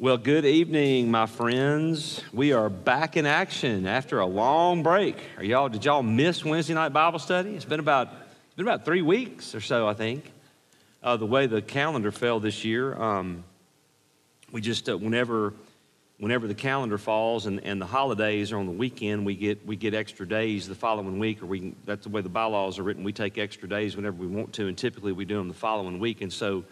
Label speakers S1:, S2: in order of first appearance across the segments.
S1: Well, good evening, my friends. We are back in action after a long break. Are y'all? Did y'all miss Wednesday night Bible study? It's been about it's been about three weeks or so, I think. Uh, the way the calendar fell this year, um, we just uh, whenever whenever the calendar falls and, and the holidays are on the weekend, we get we get extra days the following week, or we that's the way the bylaws are written. We take extra days whenever we want to, and typically we do them the following week, and so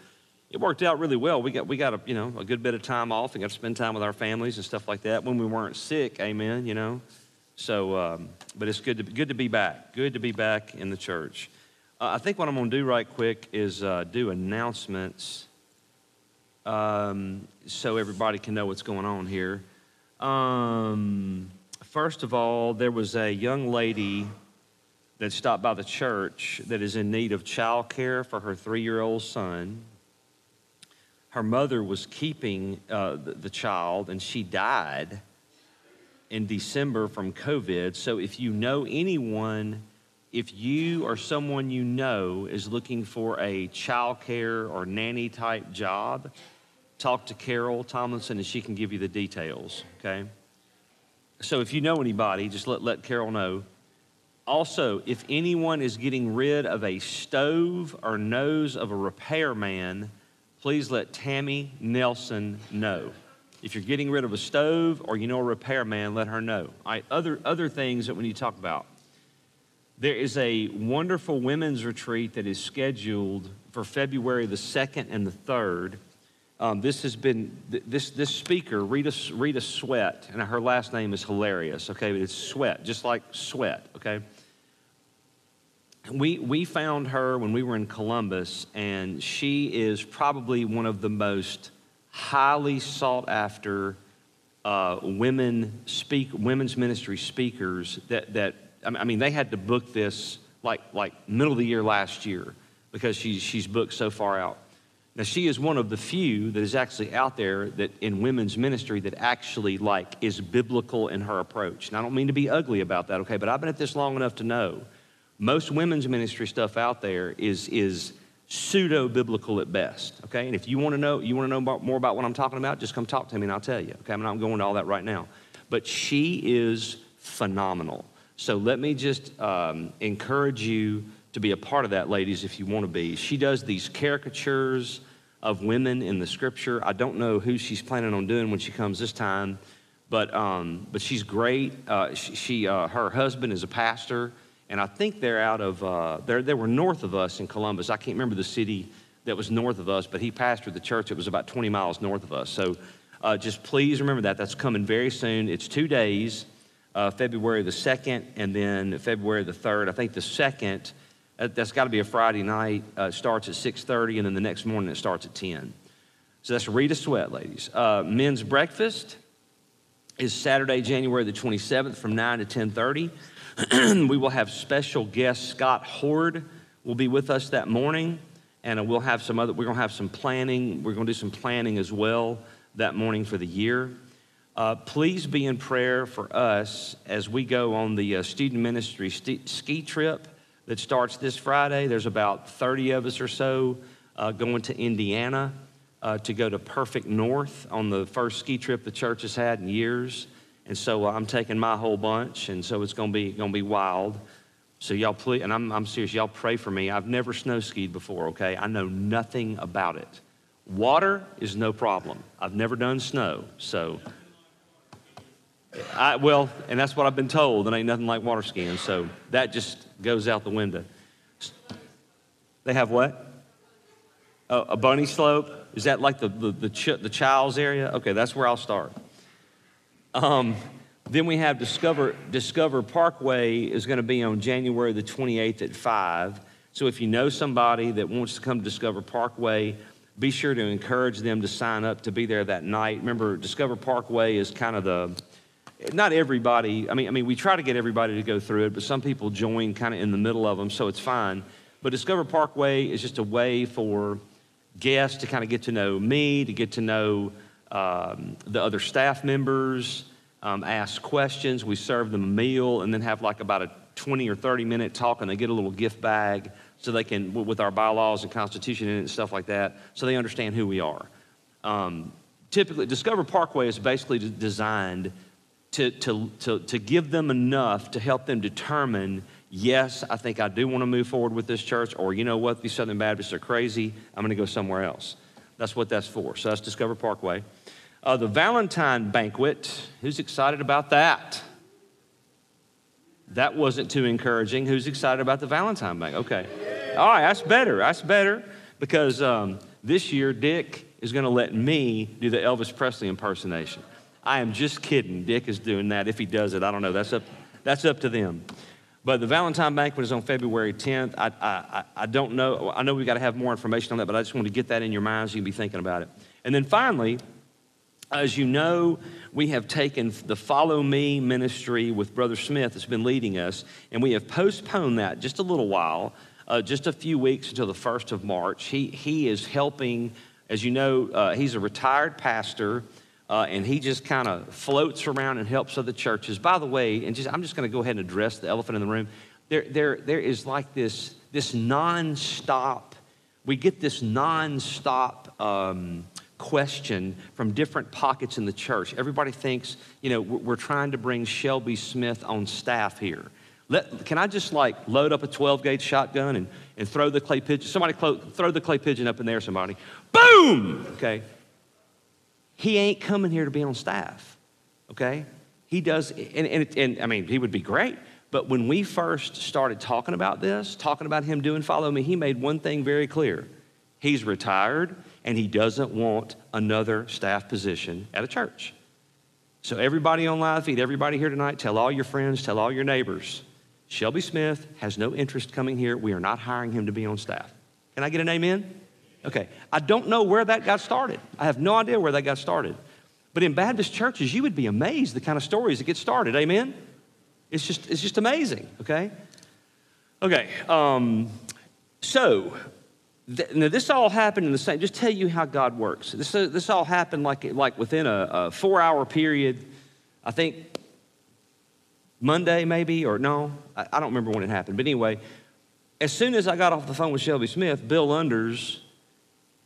S1: it worked out really well. We got we got a you know a good bit of time off and got to spend time with our families and stuff like that when we weren't sick. Amen. You know, so um, but it's good to good to be back. Good to be back in the church. Uh, I think what I'm going to do right quick is uh, do announcements, um, so everybody can know what's going on here. Um, first of all, there was a young lady that stopped by the church that is in need of child care for her three-year-old son her mother was keeping uh, the, the child and she died in December from COVID. So if you know anyone, if you or someone you know is looking for a child care or nanny type job, talk to Carol Tomlinson and she can give you the details, okay? So if you know anybody, just let, let Carol know. Also, if anyone is getting rid of a stove or knows of a repairman, please let Tammy Nelson know. If you're getting rid of a stove or you know a repairman, let her know. All right, other, other things that we need to talk about. There is a wonderful women's retreat that is scheduled for February the 2nd and the 3rd. Um, this has been, this, this speaker, Rita, Rita Sweat, and her last name is hilarious, okay? It's Sweat, just like sweat, okay? We, we found her when we were in Columbus, and she is probably one of the most highly sought after uh, women speak women's ministry speakers that, that I mean they had to book this like like middle of the year last year because she's she's booked so far out. Now she is one of the few that is actually out there that in women's ministry that actually like is biblical in her approach. And I don't mean to be ugly about that, okay, but I've been at this long enough to know most women's ministry stuff out there is, is pseudo biblical at best. Okay, and if you want to know, you want to know more about what I'm talking about, just come talk to me and I'll tell you. Okay, I'm not going into all that right now, but she is phenomenal. So let me just um, encourage you to be a part of that, ladies, if you want to be. She does these caricatures of women in the scripture. I don't know who she's planning on doing when she comes this time, but um, but she's great. Uh, she, she uh, her husband is a pastor and I think they're out of, uh, they're, they were north of us in Columbus. I can't remember the city that was north of us, but he pastored the church that was about 20 miles north of us. So uh, just please remember that. That's coming very soon. It's two days, uh, February the 2nd and then February the 3rd. I think the 2nd, that's got to be a Friday night, uh, starts at 6.30, and then the next morning it starts at 10. So that's Rita Sweat, ladies. Uh, men's breakfast is Saturday, January the 27th from 9 to 10.30. we will have special guest Scott Horde will be with us that morning, and we'll have some other. We're going to have some planning. We're going to do some planning as well that morning for the year. Uh, please be in prayer for us as we go on the uh, student ministry st- ski trip that starts this Friday. There's about 30 of us or so uh, going to Indiana uh, to go to Perfect North on the first ski trip the church has had in years. And so uh, I'm taking my whole bunch, and so it's going to be going to be wild. So y'all please, and I'm, I'm serious, y'all pray for me. I've never snow skied before, okay? I know nothing about it. Water is no problem. I've never done snow, so I, well, and that's what I've been told. It ain't nothing like water skiing, so that just goes out the window. They have what? Oh, a bunny slope? Is that like the the the, ch- the child's area? Okay, that's where I'll start. Um, then we have Discover, Discover Parkway is going to be on January the 28th at 5. So if you know somebody that wants to come to Discover Parkway, be sure to encourage them to sign up to be there that night. Remember, Discover Parkway is kind of the not everybody. I mean, I mean, we try to get everybody to go through it, but some people join kind of in the middle of them, so it's fine. But Discover Parkway is just a way for guests to kind of get to know me, to get to know um, the other staff members, um, ask questions. We serve them a meal and then have like about a 20 or 30 minute talk, and they get a little gift bag so they can, with our bylaws and constitution and stuff like that, so they understand who we are. Um, typically, Discover Parkway is basically designed to, to, to, to give them enough to help them determine yes, I think I do want to move forward with this church, or you know what, these Southern Baptists are crazy, I'm going to go somewhere else. That's what that's for. So that's Discover Parkway. Uh, the Valentine banquet, who's excited about that? That wasn't too encouraging. Who's excited about the Valentine banquet? Okay. All right, that's better. That's better because um, this year Dick is going to let me do the Elvis Presley impersonation. I am just kidding. Dick is doing that. If he does it, I don't know. That's up, that's up to them. But the Valentine banquet is on February 10th. I, I, I don't know. I know we've got to have more information on that, but I just want to get that in your minds so you can be thinking about it. And then finally, as you know, we have taken the Follow Me ministry with Brother Smith that's been leading us, and we have postponed that just a little while, uh, just a few weeks until the 1st of March. He, he is helping, as you know, uh, he's a retired pastor uh, and he just kind of floats around and helps other churches. By the way, and just, I'm just going to go ahead and address the elephant in the room. There, there, there is like this, this nonstop, we get this nonstop um, question from different pockets in the church. Everybody thinks, you know, we're trying to bring Shelby Smith on staff here. Let, can I just like load up a 12 gauge shotgun and, and throw the clay pigeon? Somebody throw the clay pigeon up in there, somebody. Boom! Okay. He ain't coming here to be on staff, okay? He does, and, and, and I mean, he would be great. But when we first started talking about this, talking about him doing Follow Me, he made one thing very clear. He's retired and he doesn't want another staff position at a church. So, everybody on live feed, everybody here tonight, tell all your friends, tell all your neighbors. Shelby Smith has no interest coming here. We are not hiring him to be on staff. Can I get an amen? Okay, I don't know where that got started. I have no idea where that got started. But in Baptist churches, you would be amazed the kind of stories that get started. Amen? It's just, it's just amazing, okay? Okay, um, so now this all happened in the same, just tell you how God works. This, uh, this all happened like, like within a, a four hour period. I think Monday, maybe, or no, I, I don't remember when it happened. But anyway, as soon as I got off the phone with Shelby Smith, Bill Unders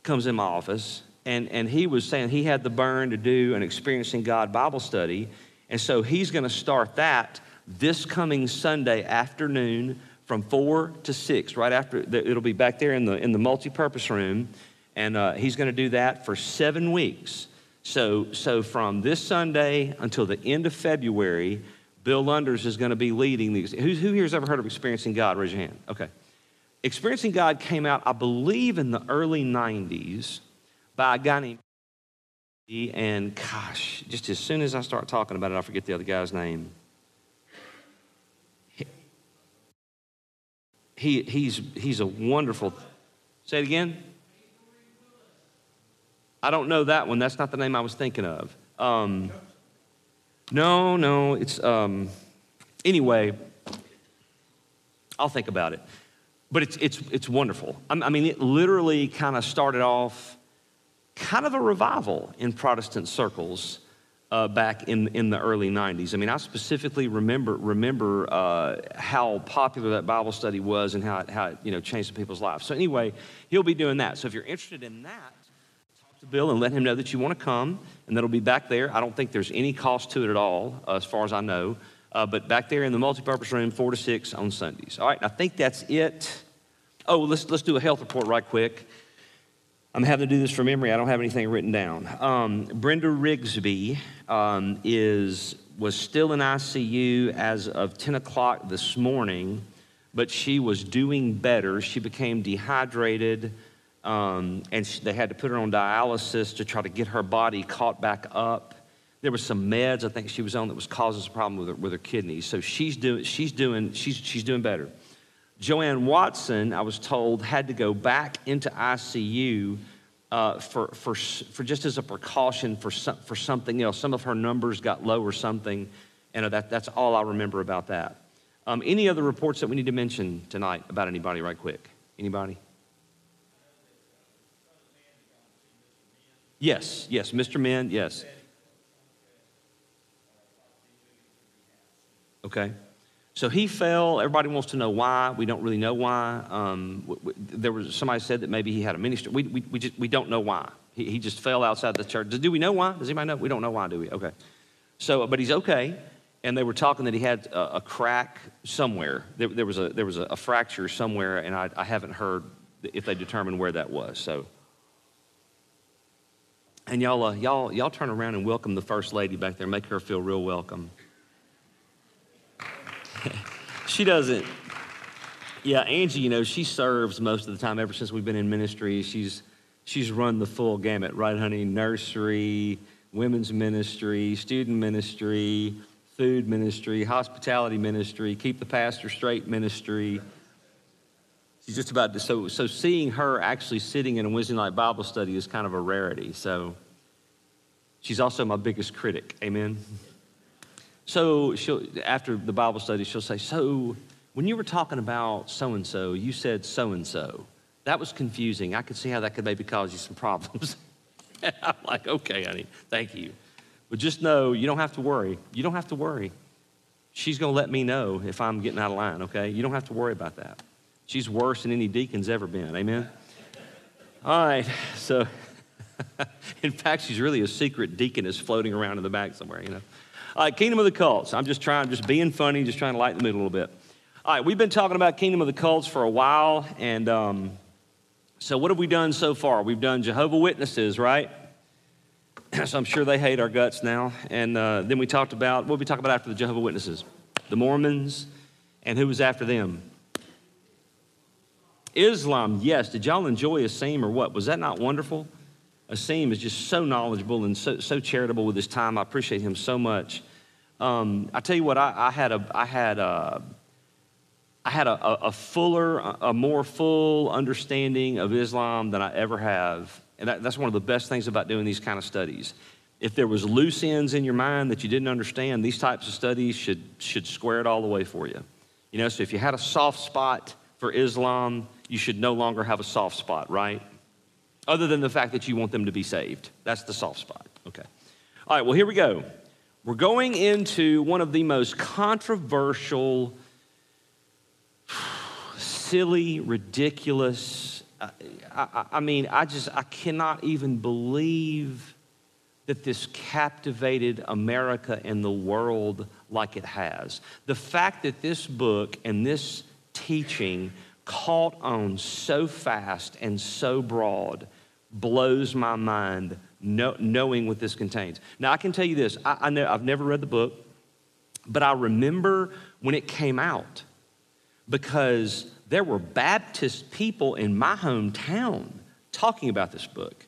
S1: comes in my office, and, and he was saying he had the burn to do an Experiencing God Bible study. And so he's going to start that this coming Sunday afternoon from 4 to 6, right after, it'll be back there in the, in the multi-purpose room. And uh, he's going to do that for seven weeks. So, so from this Sunday until the end of February, Bill Lunders is going to be leading these. Who, who here has ever heard of Experiencing God? Raise your hand. Okay. Experiencing God came out, I believe, in the early 90s by a guy named and gosh, just as soon as I start talking about it, I forget the other guy's name. He, he's, he's a wonderful. Say it again. I don't know that one. That's not the name I was thinking of. Um, no, no, it's. Um, anyway, I'll think about it. But it's, it's, it's wonderful. I mean, it literally kind of started off kind of a revival in Protestant circles uh, back in, in the early 90s. I mean, I specifically remember, remember uh, how popular that Bible study was and how it, how it you know, changed people's lives. So, anyway, he'll be doing that. So, if you're interested in that, talk to Bill and let him know that you want to come, and that'll be back there. I don't think there's any cost to it at all, uh, as far as I know. Uh, but back there in the multipurpose room, four to six on Sundays. All right, I think that's it. Oh, let's, let's do a health report right quick. I'm having to do this from memory. I don't have anything written down. Um, Brenda Rigsby um, is, was still in ICU as of 10 o'clock this morning, but she was doing better. She became dehydrated, um, and she, they had to put her on dialysis to try to get her body caught back up there were some meds I think she was on that was causing some problem with her, with her kidneys. So she's doing, she's doing, she's, she's doing better. Joanne Watson, I was told, had to go back into ICU uh, for, for, for just as a precaution for, some, for something else. Some of her numbers got low or something, and that, that's all I remember about that. Um, any other reports that we need to mention tonight about anybody, right quick? Anybody? Yes, yes, Mr. Men, yes. Okay. So he fell. Everybody wants to know why. We don't really know why. Um, there was somebody said that maybe he had a ministry. We, we, we, just, we don't know why He, he just fell outside the church. Do we know why? Does anybody know? We don't know why, do we? Okay. So, but he's okay. And they were talking that he had a, a crack somewhere. There, there, was, a, there was a, a fracture somewhere, and I, I haven't heard if they determined where that was. So, and y'all, uh, y'all, y'all turn around and welcome the first lady back there. Make her feel real welcome. she doesn't. Yeah, Angie, you know, she serves most of the time ever since we've been in ministry. She's she's run the full gamut, right, honey? Nursery, women's ministry, student ministry, food ministry, hospitality ministry, keep the pastor straight ministry. She's just about to, so so seeing her actually sitting in a Wednesday night Bible study is kind of a rarity. So she's also my biggest critic. Amen. So she'll after the Bible study, she'll say, "So when you were talking about so and so, you said so and so. That was confusing. I could see how that could maybe cause you some problems." I'm like, "Okay, honey, thank you." But just know you don't have to worry. You don't have to worry. She's going to let me know if I'm getting out of line, okay? You don't have to worry about that. She's worse than any deacon's ever been. Amen? All right, so in fact, she's really a secret deaconess floating around in the back somewhere, you know? Kingdom of the Cults. I'm just trying, just being funny, just trying to lighten the mood a little bit. All right, we've been talking about Kingdom of the Cults for a while, and um, so what have we done so far? We've done Jehovah Witnesses, right? so I'm sure they hate our guts now. And uh, then we talked about what we talk about after the Jehovah Witnesses, the Mormons, and who was after them. Islam, yes. Did y'all enjoy Asim or what? Was that not wonderful? Asim is just so knowledgeable and so, so charitable with his time. I appreciate him so much. Um, I tell you what, I, I had a, I had a, I had a, a, fuller, a more full understanding of Islam than I ever have, and that, that's one of the best things about doing these kind of studies. If there was loose ends in your mind that you didn't understand, these types of studies should should square it all the way for you. You know, so if you had a soft spot for Islam, you should no longer have a soft spot, right? other than the fact that you want them to be saved. That's the soft spot. Okay. All right, well, here we go. We're going into one of the most controversial, silly, ridiculous. Uh, I, I, I, mean, I just, I cannot even believe that this captivated America and the world like it has. The fact that this book and this teaching caught on so fast and so broad blows my mind know, knowing what this contains. Now, I can tell you this I, I know I've never read the book, but I remember when it came out because there were Baptist people in my hometown talking about this book.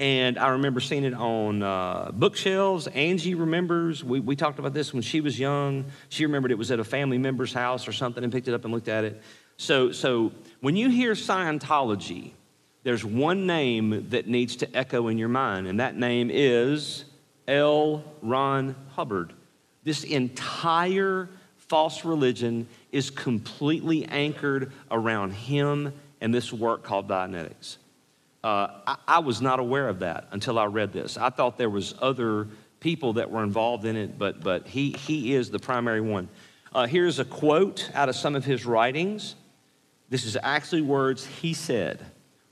S1: And I remember seeing it on uh, bookshelves. Angie remembers. We, we talked about this when she was young. She remembered it was at a family member's house or something and picked it up and looked at it. So, so when you hear Scientology, there's one name that needs to echo in your mind, and that name is L. Ron Hubbard. This entire false religion is completely anchored around him and this work called Dianetics. Uh, I, I, was not aware of that until I read this. I thought there was other people that were involved in it, but, but he, he is the primary one. Uh, here's a quote out of some of his writings. This is actually words he said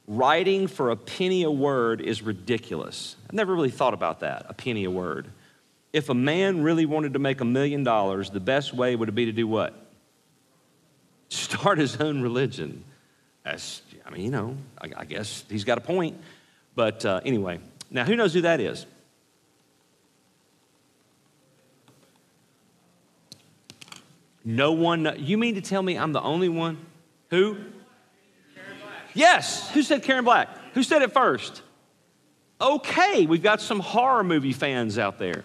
S1: writing for a penny a word is ridiculous. I've never really thought about that, a penny a word. If a man really wanted to make a million dollars, the best way would be to do what? Start his own religion. That's, I mean, you know, I, I guess he's got a point. But uh, anyway, now who knows who that is? No one. You mean to tell me I'm the only one? Who? Yes. Who said Karen Black? Who said it first? Okay, we've got some horror movie fans out there.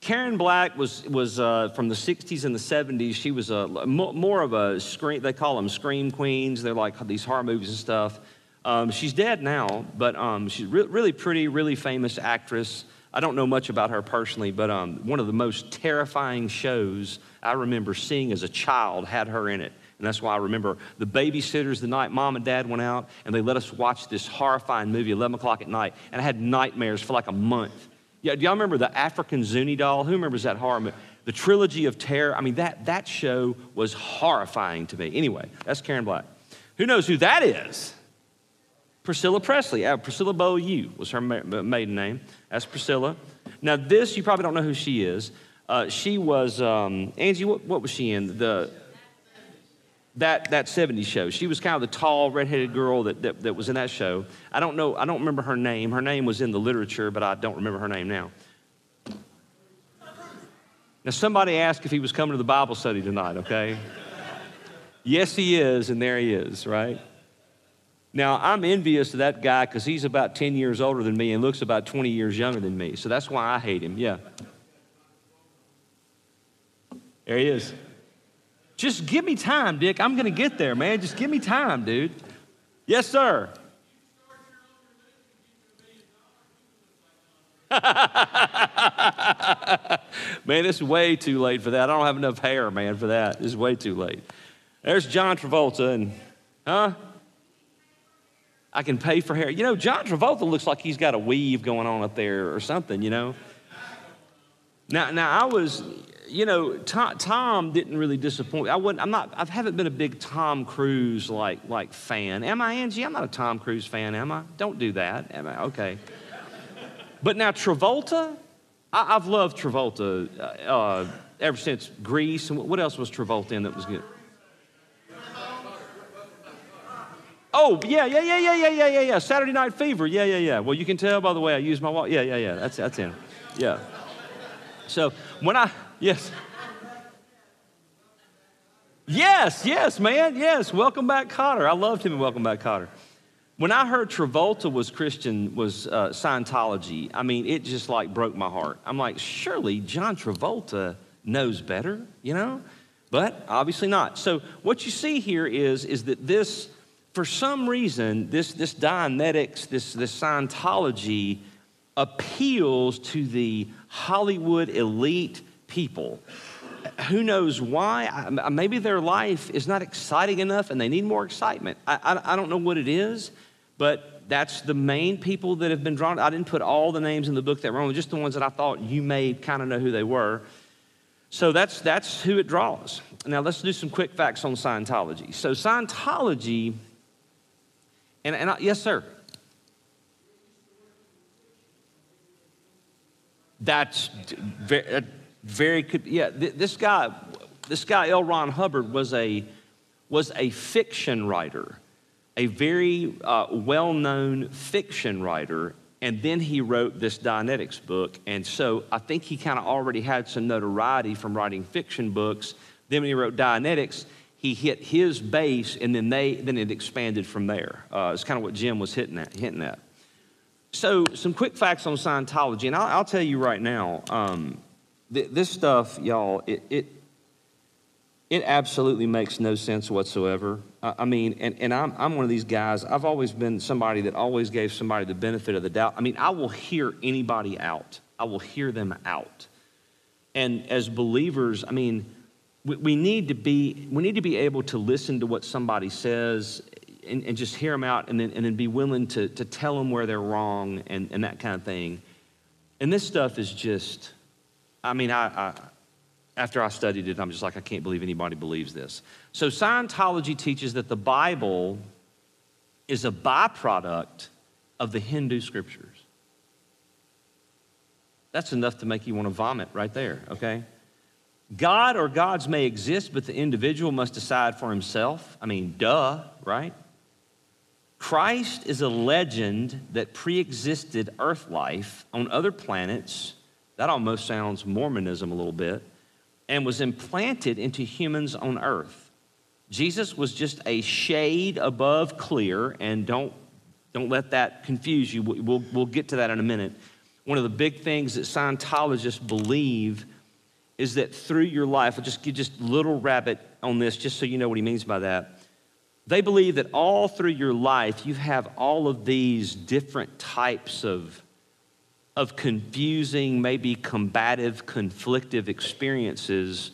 S1: Karen Black was, was uh, from the 60s and the 70s. She was a, more of a scream, they call them scream queens. They're like these horror movies and stuff. Um, she's dead now, but um, she's re- really pretty, really famous actress. I don't know much about her personally, but um, one of the most terrifying shows I remember seeing as a child had her in it. And that's why I remember the babysitters the night mom and dad went out and they let us watch this horrifying movie, 11 o'clock at night. And I had nightmares for like a month. Yeah, do y'all remember the African Zuni doll? Who remembers that horror movie? The Trilogy of Terror. I mean, that, that show was horrifying to me. Anyway, that's Karen Black. Who knows who that is? Priscilla Presley. Uh, Priscilla Beaulieu was her maiden name. That's Priscilla. Now, this, you probably don't know who she is. Uh, she was, um, Angie, what, what was she in? The that, that 70s show. She was kind of the tall, redheaded girl that, that, that was in that show. I don't know, I don't remember her name. Her name was in the literature, but I don't remember her name now. Now, somebody asked if he was coming to the Bible study tonight, okay? yes, he is, and there he is, right? Now, I'm envious of that guy because he's about 10 years older than me and looks about 20 years younger than me. So that's why I hate him. Yeah. There he is. Just give me time, Dick. I'm going to get there, man. Just give me time, dude. Yes, sir. man, it's way too late for that. I don't have enough hair, man, for that. It's way too late. There's John Travolta, and, huh? I can pay for hair. You know, John Travolta looks like he's got a weave going on up there or something, you know? Now, now I was, you know, Tom, Tom, didn't really disappoint me. I wouldn't, I'm not, I haven't been a big Tom Cruise like, like fan. Am I, Angie? I'm not a Tom Cruise fan, am I? Don't do that. Am I? Okay. But now Travolta, I, have loved Travolta uh, uh, ever since Grease. And what else was Travolta in that was good? Oh, yeah, yeah, yeah, yeah, yeah, yeah, yeah, yeah. Saturday Night Fever. Yeah, yeah, yeah. Well, you can tell by the way I use my walk. Yeah, yeah, yeah. That's, that's him. Yeah. So when I, yes. Yes, yes, man. Yes. Welcome back, Kotter. I loved him in Welcome Back, Kotter. When I heard Travolta was Christian, was uh, Scientology, I mean, it just like broke my heart. I'm like, surely John Travolta knows better, you know? But obviously not. So what you see here is, is that this for some reason, this, this Dianetics, this, this Scientology appeals to the Hollywood elite people. Who knows why? Maybe their life is not exciting enough and they need more excitement. I, I, I don't know what it is, but that's the main people that have been drawn. I didn't put all the names in the book that were on, just the ones that I thought you may kind of know who they were. So that's, that's who it draws. Now let's do some quick facts on Scientology. So, Scientology and, and I, yes, sir. That's very, good. Yeah, this guy, this guy L. Ron Hubbard was a was a fiction writer, a very uh, well-known fiction writer, and then he wrote this Dianetics book. And so I think he kind of already had some notoriety from writing fiction books. Then when he wrote Dianetics, he hit his base and then they then it expanded from there. Uh, it's kind of what Jim was hitting at, hinting at. So some quick facts on Scientology, and I'll, I'll tell you right now, um, th- this stuff, y'all, it, it it absolutely makes no sense whatsoever. I, I mean, and, and I'm, I'm one of these guys, I've always been somebody that always gave somebody the benefit of the doubt. I mean, I will hear anybody out, I will hear them out. And as believers, I mean, we, we, need to be, we need to be able to listen to what somebody says and, and just hear them out and then, and then be willing to, to tell them where they're wrong and, and that kind of thing. And this stuff is just, I mean, I, I after I studied it, I'm just like, I can't believe anybody believes this. So Scientology teaches that the Bible is a byproduct of the Hindu scriptures. That's enough to make you want to vomit right there, okay? God or gods may exist, but the individual must decide for himself. I mean, duh, right? Christ is a legend that pre existed earth life on other planets. That almost sounds Mormonism a little bit, and was implanted into humans on earth. Jesus was just a shade above clear, and don't, don't let that confuse you. We'll, we'll get to that in a minute. One of the big things that Scientologists believe is that through your life, I'll just give just little rabbit on this, just so you know what he means by that. They believe that all through your life, you have all of these different types of, of confusing, maybe combative, conflictive experiences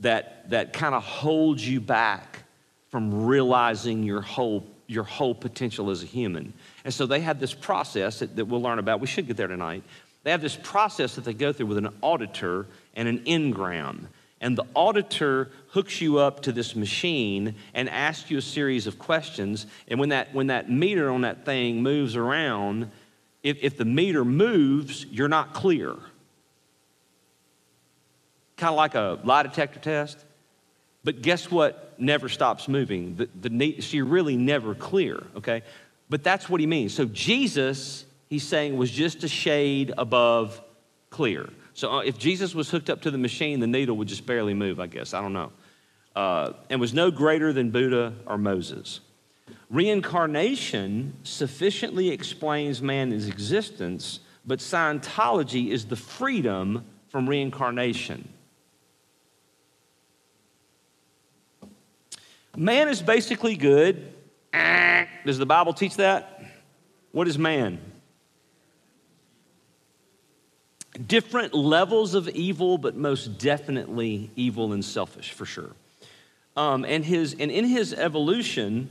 S1: that, that kind of hold you back from realizing your whole, your whole potential as a human. And so they have this process that, that we'll learn about. We should get there tonight. They have this process that they go through with an auditor and an engram. and the auditor hooks you up to this machine and asks you a series of questions. And when that, when that meter on that thing moves around, if, if the meter moves, you're not clear. Kind of like a lie detector test. But guess what never stops moving? The, the, so you're really never clear, okay? But that's what he means. So Jesus, he's saying, was just a shade above clear. So uh, if Jesus was hooked up to the machine, the needle would just barely move, I guess. I don't know. Uh, and was no greater than Buddha or Moses. Reincarnation sufficiently explains man's existence, but Scientology is the freedom from reincarnation. Man is basically good. Does the Bible teach that? What is man? different levels of evil, but most definitely evil and selfish for sure. Um, and, his, and in his evolution,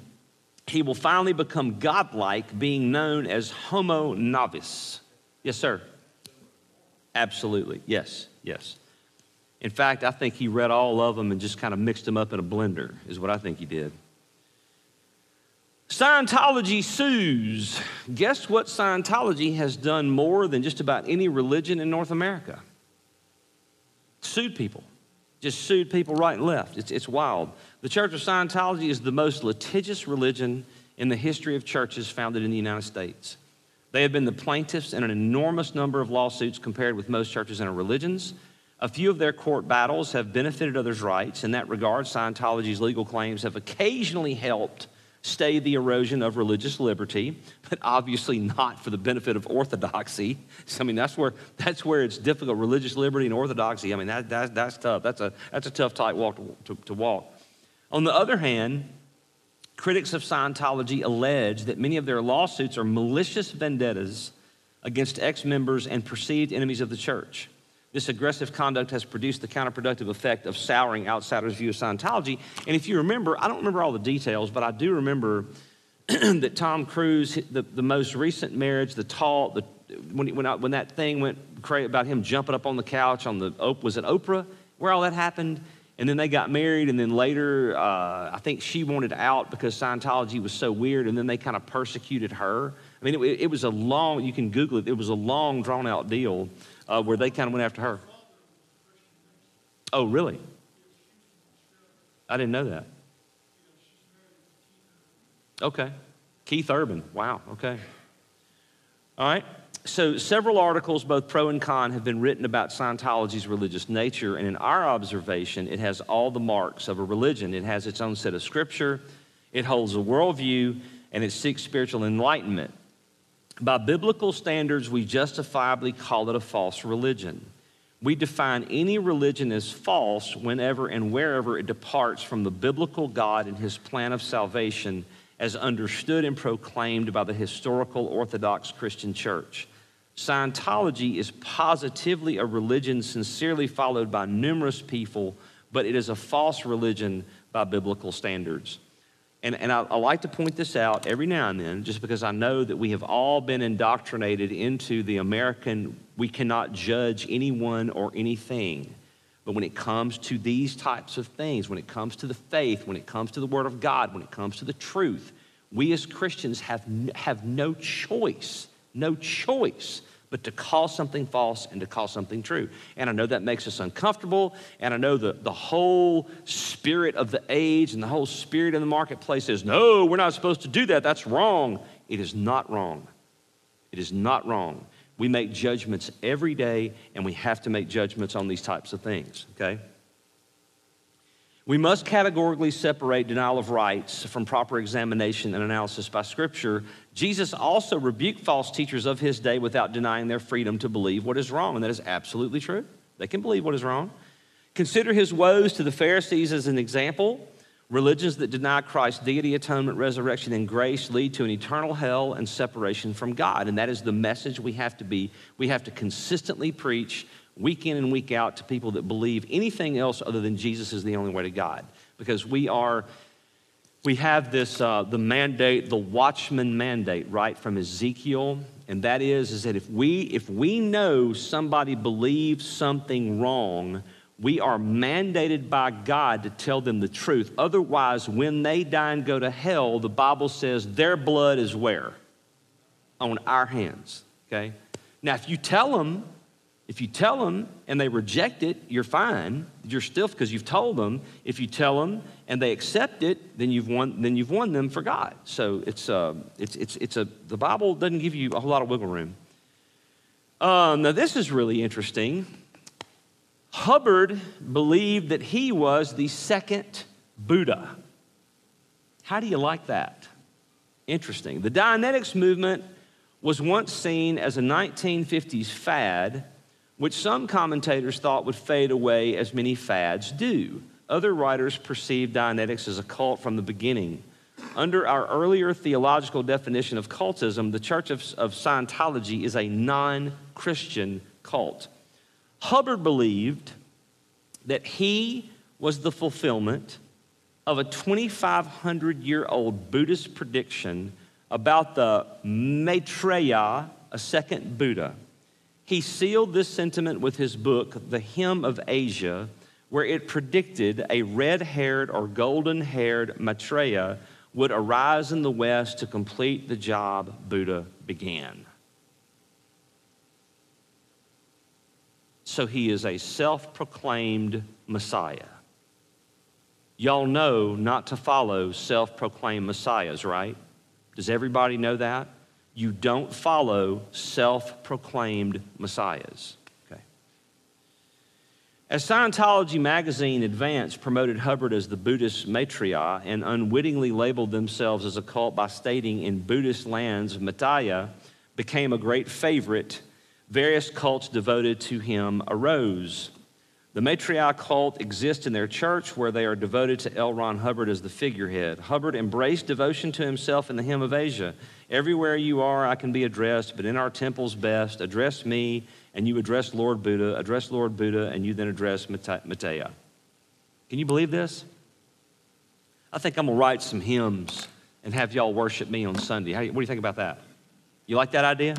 S1: he will finally become godlike, being known as Homo novus. Yes, sir. Absolutely. Yes, yes. In fact, I think he read all of them and just kind of mixed them up in a blender, is what I think he did. Scientology sues. Guess what Scientology has done more than just about any religion in North America? Sued people. Just sued people right and left. It's, it's wild. The Church of Scientology is the most litigious religion in the history of churches founded in the United States. They have been the plaintiffs in an enormous number of lawsuits compared with most churches and religions. A few of their court battles have benefited others' rights. In that regard, Scientology's legal claims have occasionally helped stay the erosion of religious liberty, but obviously not for the benefit of orthodoxy. So, I mean, that's where, that's where it's difficult religious liberty and orthodoxy. I mean, that, that, that's tough. That's a, that's a tough tight walk to, to, to walk. On the other hand, critics of Scientology allege that many of their lawsuits are malicious vendettas against ex members and perceived enemies of the church. This aggressive conduct has produced the counterproductive effect of souring outsiders' view of Scientology. And if you remember, I don't remember all the details, but I do remember that Tom Cruise, the, the most recent marriage, the tall, the, when, when, I, when that thing went crazy about him jumping up on the couch on the, was it Oprah, where all that happened? And then they got married, and then later, uh, I think she wanted out because Scientology was so weird, and then they kind of persecuted her. I mean, it, it was a long, you can Google it, it was a long, drawn out deal uh, where they kind of went after her. Oh, really? I didn't know that. Okay. Keith Urban. Wow. Okay. All right. So, several articles, both pro and con, have been written about Scientology's religious nature. And in our observation, it has all the marks of a religion. It has its own set of scripture, it holds a worldview, and it seeks spiritual enlightenment. By biblical standards, we justifiably call it a false religion. We define any religion as false whenever and wherever it departs from the biblical God and his plan of salvation as understood and proclaimed by the historical Orthodox Christian Church. Scientology is positively a religion sincerely followed by numerous people, but it is a false religion by biblical standards. And, and I, I, like to point this out every now and then just because I know that we have all been indoctrinated into the American, we cannot judge anyone or anything. But when it comes to these types of things, when it comes to the faith, when it comes to the Word of God, when it comes to the truth, we as Christians have, have no choice, no choice but to call something false and to call something true. And I know that makes us uncomfortable, and I know the, the whole spirit of the age and the whole spirit in the marketplace says, no, we're not supposed to do that. That's wrong. It is not wrong. It is not wrong. We make judgments every day, and we have to make judgments on these types of things, okay? We must categorically separate denial of rights from proper examination and analysis by Scripture. Jesus also rebuked false teachers of his day without denying their freedom to believe what is wrong, and that is absolutely true. They can believe what is wrong. Consider his woes to the Pharisees as an example. Religions that deny Christ's deity, atonement, resurrection, and grace lead to an eternal hell and separation from God. And that is the message we have to be, we have to consistently preach week in and week out to people that believe anything else other than Jesus is the only way to God. Because we are, we have this, uh, the mandate, the watchman mandate, right, from Ezekiel. And that is, is that if we, if we know somebody believes something wrong, We are mandated by God to tell them the truth. Otherwise, when they die and go to hell, the Bible says their blood is where? On our hands, okay? Now, if you tell them, if you tell them and they reject it, you're fine. You're still because you've told them. If you tell them and they accept it, then you've won. Then you've won them for God. So it's uh, it's it's it's a the Bible doesn't give you a whole lot of wiggle room. Um, now this is really interesting. Hubbard believed that he was the second Buddha. How do you like that? Interesting. The Dianetics movement was once seen as a 1950s fad, which some commentators thought would fade away as many fads do. Other writers perceived Dianetics as a cult from the beginning. Under our earlier theological definition of cultism, the Church of, of Scientology is a non Christian cult. Hubbard believed that he was the fulfillment of a 2,500 year old Buddhist prediction about the Maitreya, a second Buddha. He sealed this sentiment with his book, The Hymn of Asia, where it predicted a red haired or golden haired Maitreya would arise in the West to complete the job Buddha began. So he is a self proclaimed Messiah. Y'all know not to follow self proclaimed Messiahs, right? Does everybody know that? You don't follow self proclaimed Messiahs. Okay. As Scientology magazine Advance promoted Hubbard as the Buddhist matriarch and unwittingly labeled themselves as a cult by stating in Buddhist lands, Maitreya became a great favorite various cults devoted to him arose. The Matriarch cult exists in their church where they are devoted to L. Ron Hubbard as the figurehead. Hubbard embraced devotion to himself in the Hymn of Asia. Everywhere you are, I can be addressed, but in our temples best, address me, and you address Lord Buddha, address Lord Buddha, and you then address Maitreya. Can you believe this? I think I'm to write some hymns and have y'all worship me on Sunday. How, what do you think about that? You like that idea?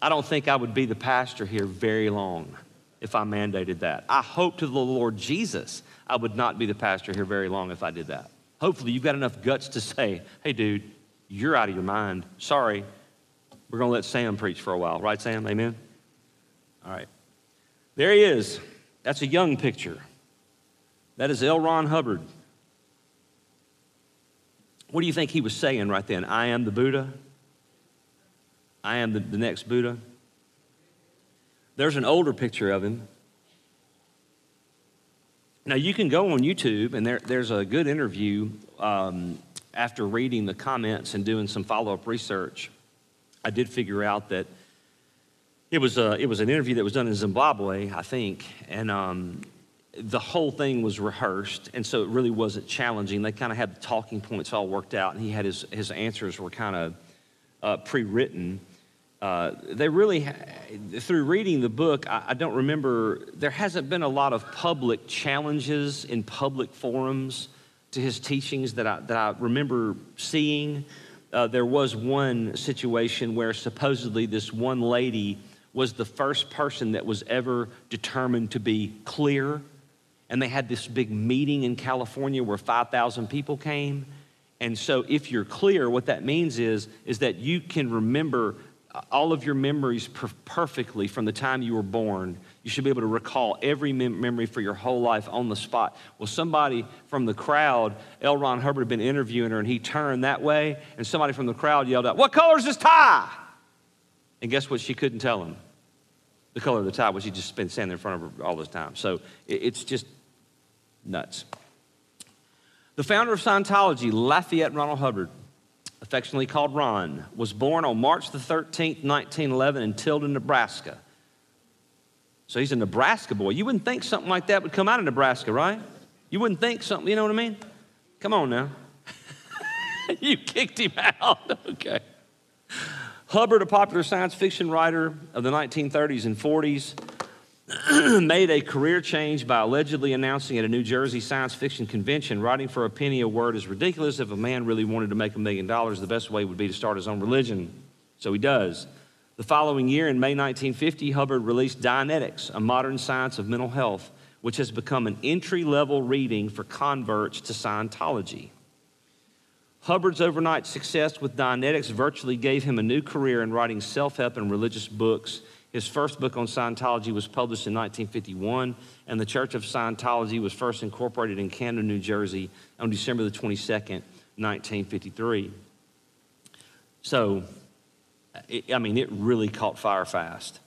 S1: I don't think I would be the pastor here very long if I mandated that. I hope to the Lord Jesus I would not be the pastor here very long if I did that. Hopefully, you've got enough guts to say, hey, dude, you're out of your mind. Sorry, we're going to let Sam preach for a while. Right, Sam? Amen? All right. There he is. That's a young picture. That is L. Ron Hubbard. What do you think he was saying right then? I am the Buddha? I am the, the next Buddha. There's an older picture of him. Now, you can go on YouTube, and there, there's a good interview um, after reading the comments and doing some follow up research. I did figure out that it was, a, it was an interview that was done in Zimbabwe, I think, and um, the whole thing was rehearsed, and so it really wasn't challenging. They kind of had the talking points all worked out, and he had his, his answers were kind of uh, pre written. Uh, they really, through reading the book, I, I, don't remember, there hasn't been a lot of public challenges in public forums to his teachings that I, that I remember seeing. Uh, there was one situation where supposedly this one lady was the first person that was ever determined to be clear. And they had this big meeting in California where 5,000 people came. And so, if you're clear, what that means is, is that you can remember all of your memories per- perfectly from the time you were born. You should be able to recall every mem- memory for your whole life on the spot. Well, somebody from the crowd, L. Ron Hubbard had been interviewing her, and he turned that way, and somebody from the crowd yelled out, What color is this tie? And guess what? She couldn't tell him the color of the tie, which he'd just been standing in front of her all this time. So it, it's just nuts. The founder of Scientology, Lafayette Ronald Hubbard, affectionately called Ron, was born on March the 13th, 1911, in Tilden, Nebraska. So he's a Nebraska boy. You wouldn't think something like that would come out of Nebraska, right? You wouldn't think something, you know what I mean? Come on now. you kicked him out. okay. Hubbard, a popular science fiction writer of the 1930s and 40s, made a career change by allegedly announcing at a New Jersey science fiction convention writing for a penny a word is ridiculous. If a man really wanted to make a million dollars, the best way would be to start his own religion. So he does. The following year, in May 1950, Hubbard released Dianetics, a modern science of mental health, which has become an entry level reading for converts to Scientology. Hubbard's overnight success with Dianetics virtually gave him a new career in writing self help and religious books. His first book on Scientology was published in 1951, and the Church of Scientology was first incorporated in Camden, New Jersey on December the 22nd, 1953. So, I mean, it really caught fire fast.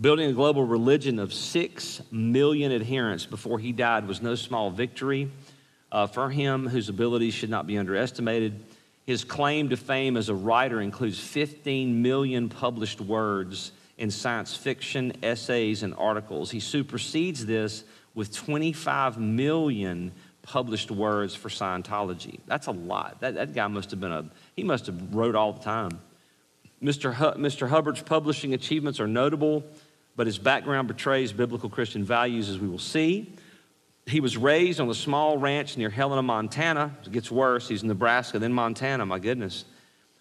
S1: Building a global religion of six million adherents before he died was no small victory uh, for him, whose abilities should not be underestimated. His claim to fame as a writer includes 15 million published words in science fiction, essays, and articles. He supersedes this with 25 million published words for Scientology. That's a lot. That, that guy must have been a, he must have wrote all the time. Mr. Mr. Hubbard's publishing achievements are notable, but his background betrays biblical Christian values, as we will see. He was raised on a small ranch near Helena, Montana. It gets worse. He's in Nebraska, then Montana, my goodness.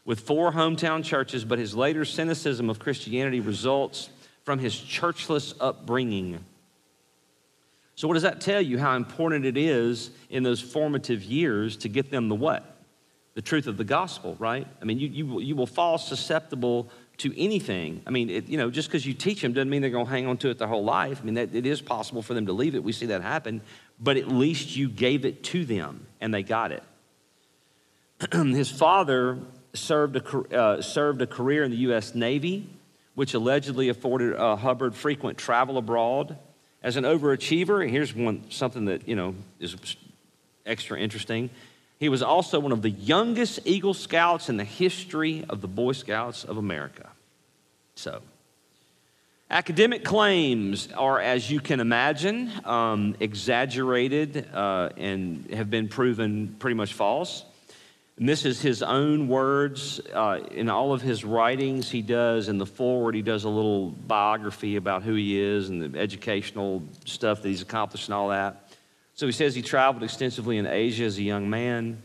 S1: With four hometown churches, but his later cynicism of Christianity results from his churchless upbringing. So, what does that tell you? How important it is in those formative years to get them the what? The truth of the gospel, right? I mean, you, you, you will fall susceptible to anything. I mean, it, you know, just because you teach them doesn't mean they're going to hang on to it their whole life. I mean, that, it is possible for them to leave it. We see that happen. But at least you gave it to them and they got it. His father served a, uh, served a career in the U.S. Navy, which allegedly afforded uh, Hubbard frequent travel abroad. As an overachiever, here's one something that you know is extra interesting. He was also one of the youngest Eagle Scouts in the history of the Boy Scouts of America. So, academic claims are, as you can imagine, um, exaggerated uh, and have been proven pretty much false. And this is his own words. Uh, in all of his writings, he does, in the forward, he does a little biography about who he is and the educational stuff that he's accomplished and all that. So he says he traveled extensively in Asia as a young man.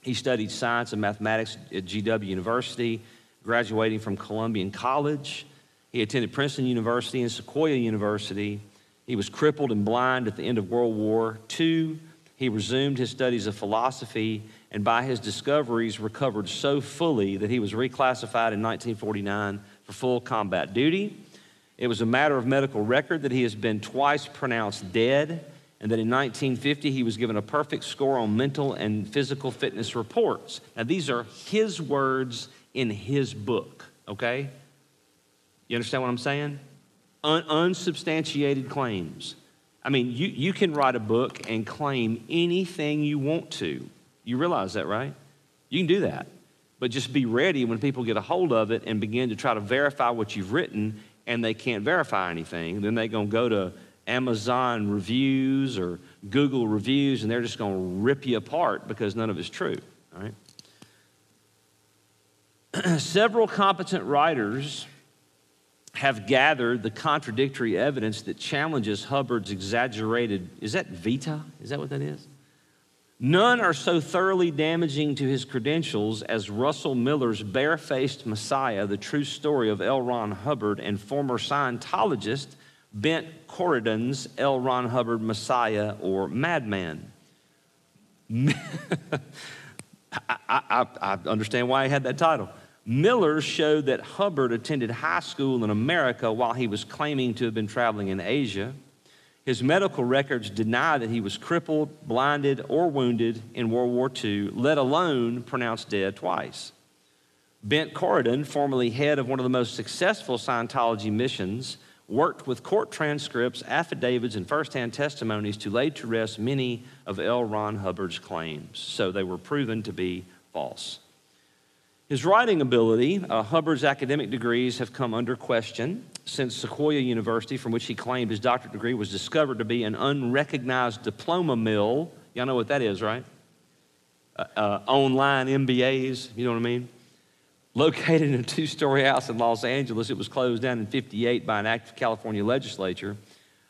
S1: He studied science and mathematics at GW University, graduating from Columbian College. He attended Princeton University and Sequoia University. He was crippled and blind at the end of World War II. He resumed his studies of philosophy and, by his discoveries, recovered so fully that he was reclassified in 1949 for full combat duty. It was a matter of medical record that he has been twice pronounced dead and that in 1950 he was given a perfect score on mental and physical fitness reports. Now, these are his words in his book, okay? You understand what I'm saying? Un- unsubstantiated claims. I mean, you, you can write a book and claim anything you want to. You realize that, right? You can do that. But just be ready when people get a hold of it and begin to try to verify what you've written and they can't verify anything. Then they're going to go to Amazon reviews or Google reviews, and they're just going to rip you apart because none of it's true. All right? Several competent writers have gathered the contradictory evidence that challenges Hubbard's exaggerated. Is that Vita? Is that what that is? None are so thoroughly damaging to his credentials as Russell Miller's Barefaced Messiah, the true story of L. Ron Hubbard and former Scientologist Bent Corydon's L. Ron Hubbard Messiah or Madman. I, I, I, understand why he had that title. Miller showed that Hubbard attended high school in America while he was claiming to have been traveling in Asia. His medical records deny that he was crippled, blinded, or wounded in World War II, let alone pronounced dead twice. Bent Corydon, formerly head of one of the most successful Scientology missions, worked with court transcripts, affidavits, and firsthand testimonies to lay to rest many of L. Ron Hubbard's claims. So they were proven to be false. His writing ability, uh, Hubbard's academic degrees have come under question since Sequoia University, from which he claimed his doctorate degree, was discovered to be an unrecognized diploma mill. Y'all know what that is, right? Uh, uh, online MBAs, you know what I mean? Located in a two story house in Los Angeles. It was closed down in 58 by an act of California legislature.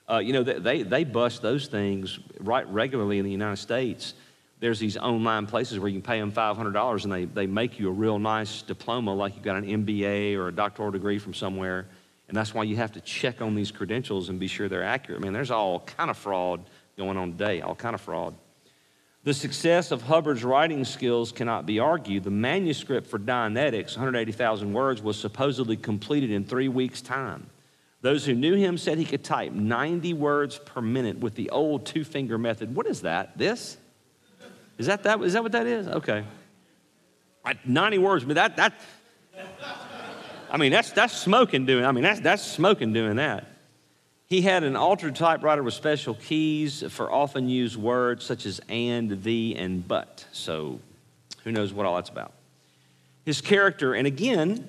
S1: Uh, you know, they, they bust those things right regularly in the United States. There's these online places where you can pay them $500 and they, they make you a real nice diploma, like you've got an MBA or a doctoral degree from somewhere. And that's why you have to check on these credentials and be sure they're accurate. I mean, there's all kind of fraud going on today, all kind of fraud. The success of Hubbard's writing skills cannot be argued. The manuscript for Dianetics, 180,000 words, was supposedly completed in three weeks' time. Those who knew him said he could type 90 words per minute with the old two finger method. What is that? This? Is that, that, is that what that is? Okay. 90 words, but that, that, I mean, that's, that's smoking doing, I mean, that's, that's smoking doing that. He had an altered typewriter with special keys for often used words such as and, the, and but. So who knows what all that's about. His character, and again,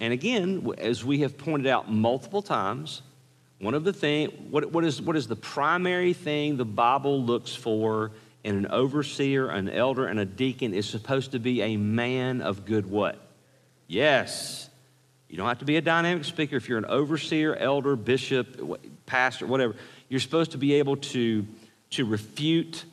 S1: and again, as we have pointed out multiple times, one of the things, what, what, is, what is the primary thing the Bible looks for in an overseer, an elder, and a deacon is supposed to be a man of good what? Yes. You don't have to be a dynamic speaker if you're an overseer, elder, bishop, pastor, whatever. You're supposed to be able to, to refute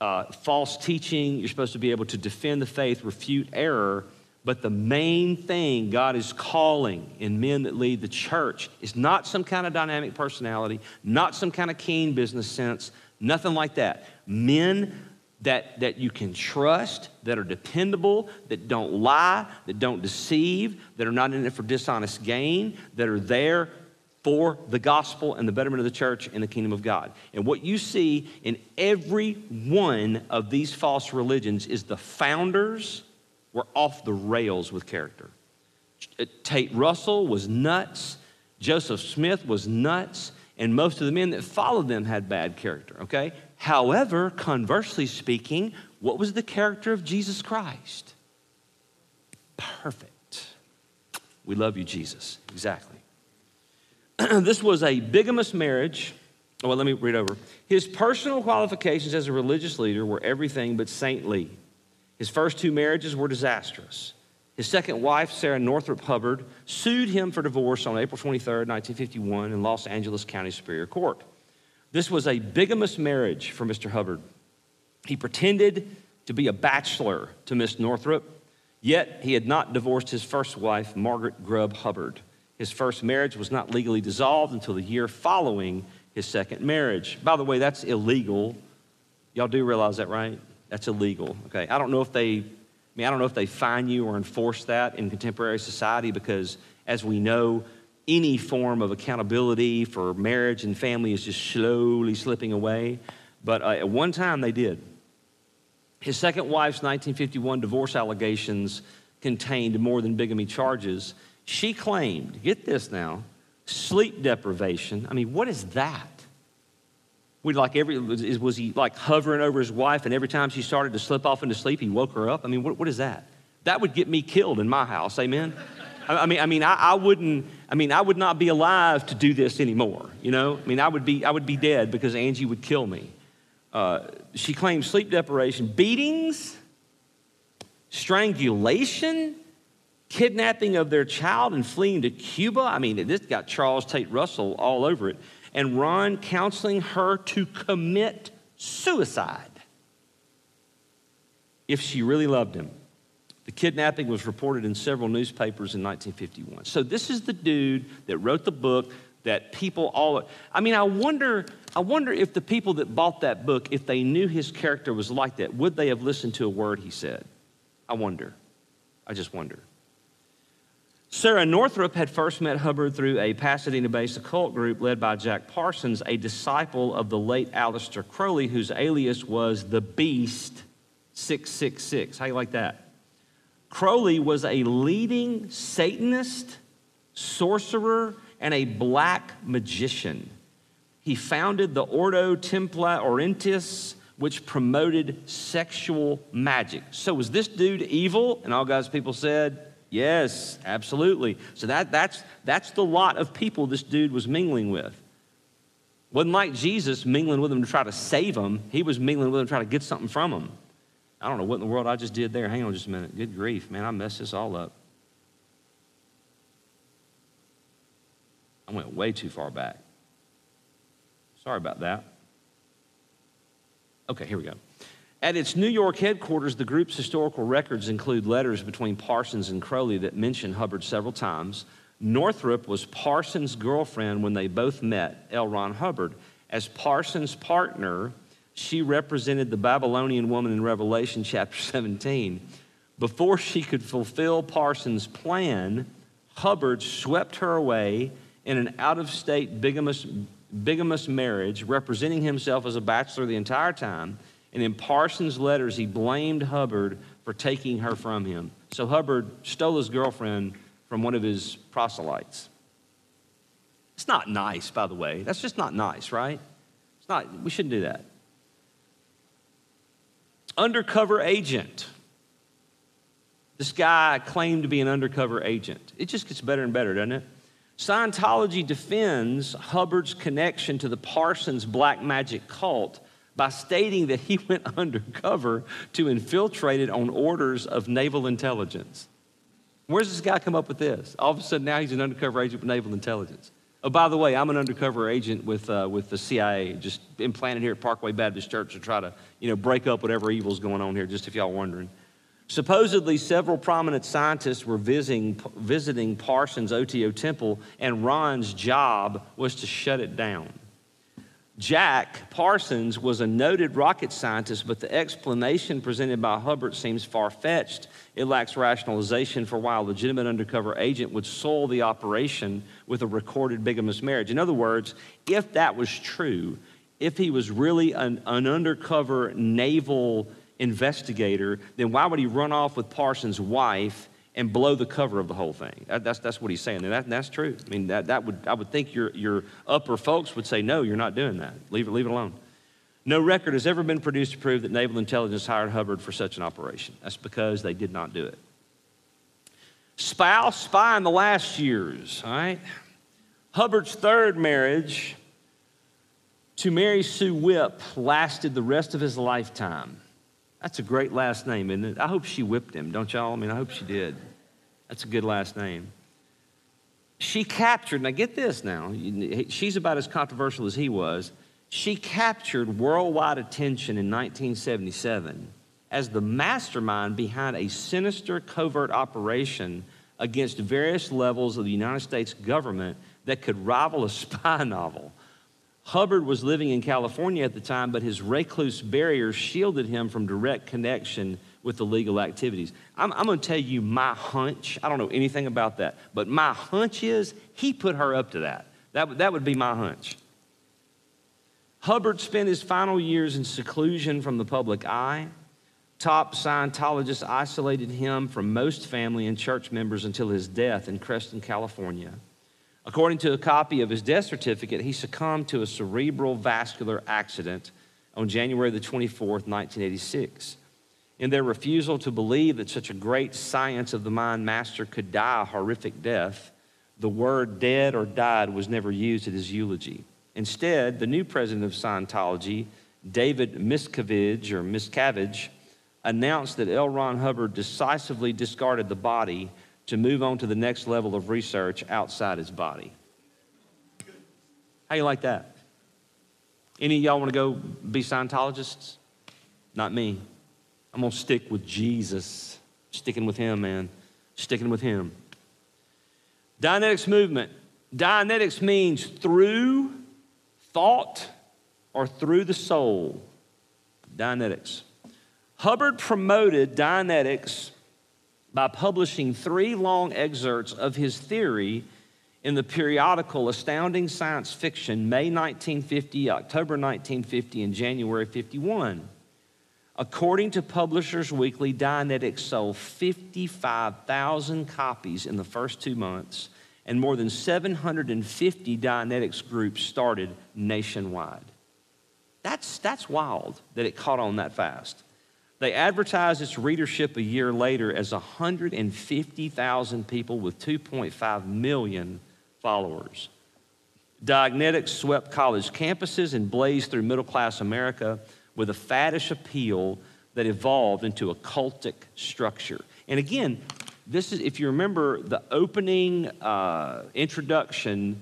S1: uh, false teaching. You're supposed to be able to defend the faith, refute error. But the main thing God is calling in men that lead the church is not some kind of dynamic personality, not some kind of keen business sense, nothing like that. Men that, that you can trust, that are dependable, that don't lie, that don't deceive, that are not in it for dishonest gain, that are there for the gospel and the betterment of the church and the kingdom of God. And what you see in every one of these false religions is the founders were off the rails with character. Uh, Tate Russell was nuts. Joseph Smith was nuts. And most of the men that followed them had bad character, okay? However, conversely speaking, what was the character of Jesus Christ? Perfect. We love you, Jesus. Exactly. this was a bigamous marriage. Oh, well, let me read over. His personal qualifications as a religious leader were everything but saintly. His first two marriages were disastrous. His second wife, Sarah Northrup Hubbard, sued him for divorce on April 23, 1951, in Los Angeles County Superior Court. This was a bigamous marriage for Mr. Hubbard. He pretended to be a bachelor to Miss Northrup, yet he had not divorced his first wife, Margaret Grubb Hubbard. His first marriage was not legally dissolved until the year following his second marriage. By the way, that's illegal. Y'all do realize that, right? That's illegal. Okay. I don't know if they I mean, I don't know if they fine you or enforce that in contemporary society because as we know, any form of accountability for marriage and family is just slowly slipping away. But uh, at one time they did. His second wife's 1951 divorce allegations contained more than bigamy charges. She claimed, get this now, sleep deprivation. I mean, what is that? Would like every was, was he like hovering over his wife, and every time she started to slip off into sleep, he woke her up? I mean, what, what is that? That would get me killed in my house. Amen. I mean, I mean, I, I, wouldn't. I mean, I would not be alive to do this anymore. You know, I mean, I would be, I would be dead because Angie would kill me. Uh, she claimed sleep deprivation, beatings, strangulation, kidnapping of their child, and fleeing to Cuba. I mean, this got Charles Tate Russell all over it. And Ron counseling her to commit suicide if she really loved him. The kidnapping was reported in several newspapers in 1951. So this is the dude that wrote the book that people all I mean I wonder I wonder if the people that bought that book if they knew his character was like that would they have listened to a word he said? I wonder. I just wonder. Sarah Northrup had first met Hubbard through a Pasadena based occult group led by Jack Parsons, a disciple of the late Aleister Crowley, whose alias was the Beast 666. How you like that? Crowley was a leading Satanist, sorcerer, and a black magician. He founded the Ordo Templi Orientis, which promoted sexual magic. So, was this dude evil? And all God's people said, Yes, absolutely. So, that, that's, that's the lot of people this dude was mingling with. Wasn't like Jesus mingling with them to try to save them, he was mingling with them to try to get something from them. I don't know what in the world I just did there. Hang on just a minute. Good grief, man, I messed this all up. I went way too far back. Sorry about that. Okay, here we go. At its New York headquarters, the group's historical records include letters between Parsons and Crowley that mention Hubbard several times. Northrup was Parsons' girlfriend when they both met L. Ron Hubbard. As Parsons' partner, she represented the Babylonian woman in Revelation chapter 17. Before she could fulfill Parsons' plan, Hubbard swept her away in an out of state bigamous, bigamous marriage, representing himself as a bachelor the entire time. And in Parsons' letters, he blamed Hubbard for taking her from him. So Hubbard stole his girlfriend from one of his proselytes. It's not nice, by the way. That's just not nice, right? It's not, we shouldn't do that. Undercover agent. This guy claimed to be an undercover agent. It just gets better and better, doesn't it? Scientology defends Hubbard's connection to the Parsons black magic cult by stating that he went undercover to infiltrate it on orders of naval intelligence. Where's this guy come up with this? All of a sudden, now he's an undercover agent with naval intelligence. Oh, by the way, I'm an undercover agent with, uh, with the CIA, just implanted here at Parkway Baptist Church to try to, you know, break up whatever evil's going on here, just if y'all wondering. Supposedly, several prominent scientists were visiting, visiting Parsons OTO Temple, and Ron's job was to shut it down. Jack Parsons was a noted rocket scientist, but the explanation presented by Hubbard seems far fetched. It lacks rationalization for why a legitimate undercover agent would soil the operation with a recorded bigamous marriage. In other words, if that was true, if he was really an, an undercover naval investigator, then why would he run off with Parsons' wife and blow the cover of the whole thing. That, that's, that's what he's saying. And that, that's true. I mean, that, that would, I would think your, your upper folks would say, no, you're not doing that. Leave it, leave it alone. No record has ever been produced to prove that naval intelligence hired Hubbard for such an operation. That's because they did not do it. Spouse, spy in the last years, all right? Hubbard's third marriage to Mary Sue Whipp lasted the rest of his lifetime. That's a great last name, isn't it? I hope she whipped him, don't y'all? I mean, I hope she did. That's a good last name. She captured, now get this now, she's about as controversial as he was. She captured worldwide attention in 1977 as the mastermind behind a sinister covert operation against various levels of the United States government that could rival a spy novel. Hubbard was living in California at the time, but his recluse barrier shielded him from direct connection with the legal activities. I'm, I'm going to tell you my hunch. I don't know anything about that, but my hunch is he put her up to that. That, that would be my hunch. Hubbard spent his final years in seclusion from the public eye. Top Scientologists isolated him from most family and church members until his death in Creston, California. According to a copy of his death certificate, he succumbed to a cerebral vascular accident on January the 24th, 1986. In their refusal to believe that such a great science of the mind master could die a horrific death, the word dead or died was never used at his eulogy. Instead, the new president of Scientology, David Miscavige or Miscavige, announced that L. Ron Hubbard decisively discarded the body to move on to the next level of research outside his body. How you like that? Any of y'all want to go be Scientologists? Not me. I'm going to stick with Jesus. Sticking with him, man. Sticking with him. Dianetics movement. Dianetics means through thought or through the soul. Dianetics. Hubbard promoted Dianetics by publishing three long excerpts of his theory in the periodical Astounding Science Fiction, May 1950, October 1950, and January 51. According to Publishers Weekly, Dianetics sold 55,000 copies in the first two months, and more than 750 Dianetics groups started nationwide. That's, that's wild that it caught on that fast. They advertised its readership a year later as 150,000 people with 2.5 million followers. Dianetics swept college campuses and blazed through middle class America with a faddish appeal that evolved into a cultic structure. And again, this is, if you remember the opening uh, introduction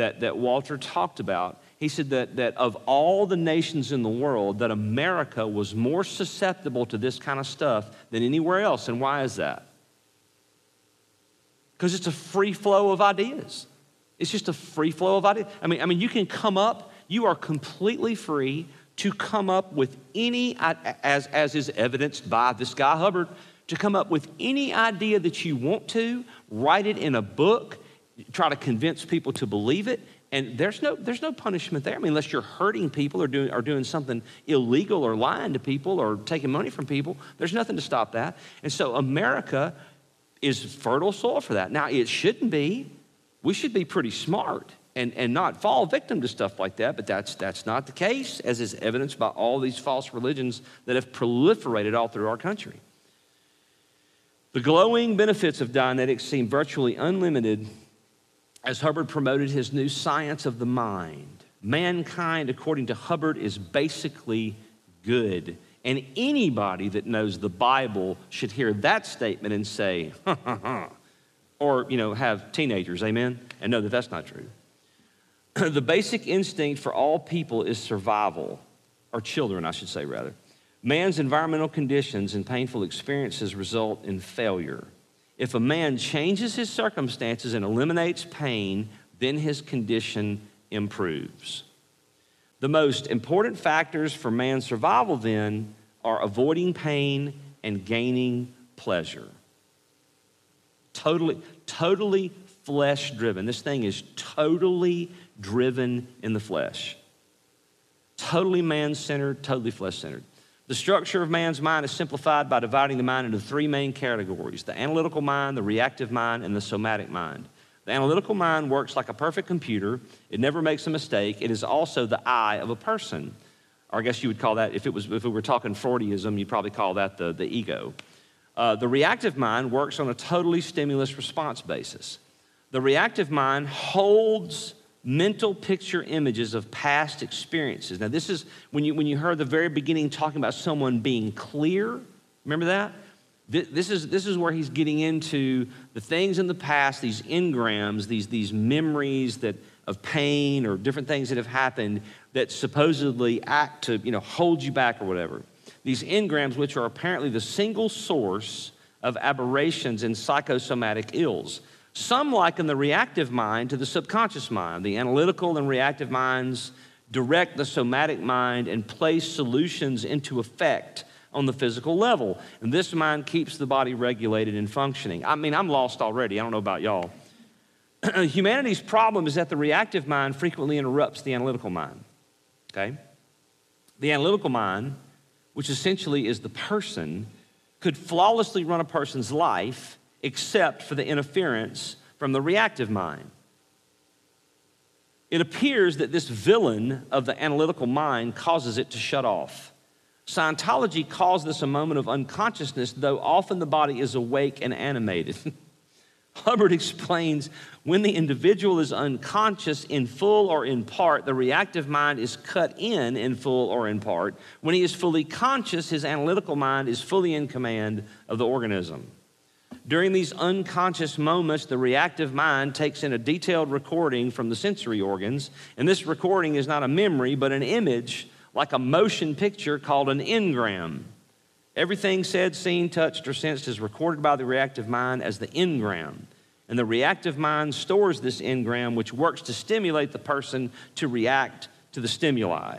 S1: that, that Walter talked about, he said that, that of all the nations in the world, that America was more susceptible to this kind of stuff than anywhere else. And why is that? because it's a free flow of ideas. It's just a free flow of ideas. I mean, I mean, you can come up, you are completely free to come up with any, as, as is evidenced by this guy Hubbard, to come up with any idea that you want to, write it in a book, try to convince people to believe it, and there's no, there's no punishment there. I mean, unless you're hurting people or doing, or doing something illegal or lying to people or taking money from people, there's nothing to stop that. And so America is fertile soil for that. Now, it shouldn't be. We should be pretty smart and, and not fall victim to stuff like that, but that's, that's not the case, as is evidenced by all these false religions that have proliferated all through our country. The glowing benefits of Dianetics seem virtually unlimited as Hubbard promoted his new science of the mind. Mankind, according to Hubbard, is basically good. And anybody that knows the Bible should hear that statement and say, ha ha ha. Or, you know, have teenagers, amen, and know that that's not true. the basic instinct for all people is survival, or children, I should say, rather. Man's environmental conditions and painful experiences result in failure. If a man changes his circumstances and eliminates pain, then his condition improves. The most important factors for man's survival then are avoiding pain and gaining pleasure. Totally, totally flesh driven. This thing is totally driven in the flesh. Totally man centered, totally flesh centered. The structure of man's mind is simplified by dividing the mind into three main categories the analytical mind, the reactive mind, and the somatic mind. The analytical mind works like a perfect computer, it never makes a mistake. It is also the eye of a person. Or I guess you would call that, if, it was, if we were talking Freudianism, you'd probably call that the, the ego. Uh, the reactive mind works on a totally stimulus response basis. The reactive mind holds mental picture images of past experiences. Now, this is when you, when you heard the very beginning talking about someone being clear. Remember that? This is, this is where he's getting into the things in the past, these engrams, these, these memories that, of pain or different things that have happened that supposedly act to you know, hold you back or whatever. These engrams, which are apparently the single source of aberrations in psychosomatic ills. Some liken the reactive mind to the subconscious mind. The analytical and reactive minds direct the somatic mind and place solutions into effect on the physical level. And this mind keeps the body regulated and functioning. I mean, I'm lost already. I don't know about y'all. Humanity's problem is that the reactive mind frequently interrupts the analytical mind. Okay? The analytical mind, which essentially is the person, could flawlessly run a person's life except for the interference from the reactive mind. It appears that this villain of the analytical mind causes it to shut off. Scientology calls this a moment of unconsciousness, though often the body is awake and animated. Hubbard explains when the individual is unconscious in full or in part, the reactive mind is cut in in full or in part. When he is fully conscious, his analytical mind is fully in command of the organism. During these unconscious moments, the reactive mind takes in a detailed recording from the sensory organs, and this recording is not a memory, but an image like a motion picture called an engram. Everything said, seen, touched, or sensed is recorded by the reactive mind as the engram. And the reactive mind stores this engram, which works to stimulate the person to react to the stimuli.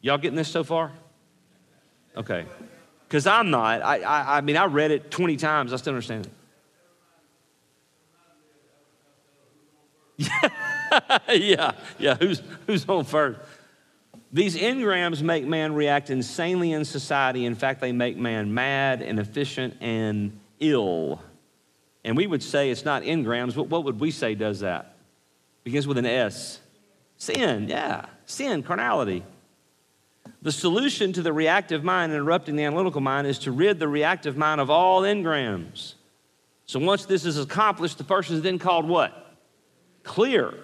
S1: Y'all getting this so far? Okay. Because I'm not. I, I, I mean, I read it 20 times, I still understand it. yeah, yeah, who's, who's on first? These engrams make man react insanely in society. In fact, they make man mad, inefficient, and ill. And we would say it's not engrams, but what would we say does that? Begins with an S. Sin, yeah. Sin, carnality. The solution to the reactive mind interrupting the analytical mind is to rid the reactive mind of all engrams. So once this is accomplished, the person is then called what? Clear.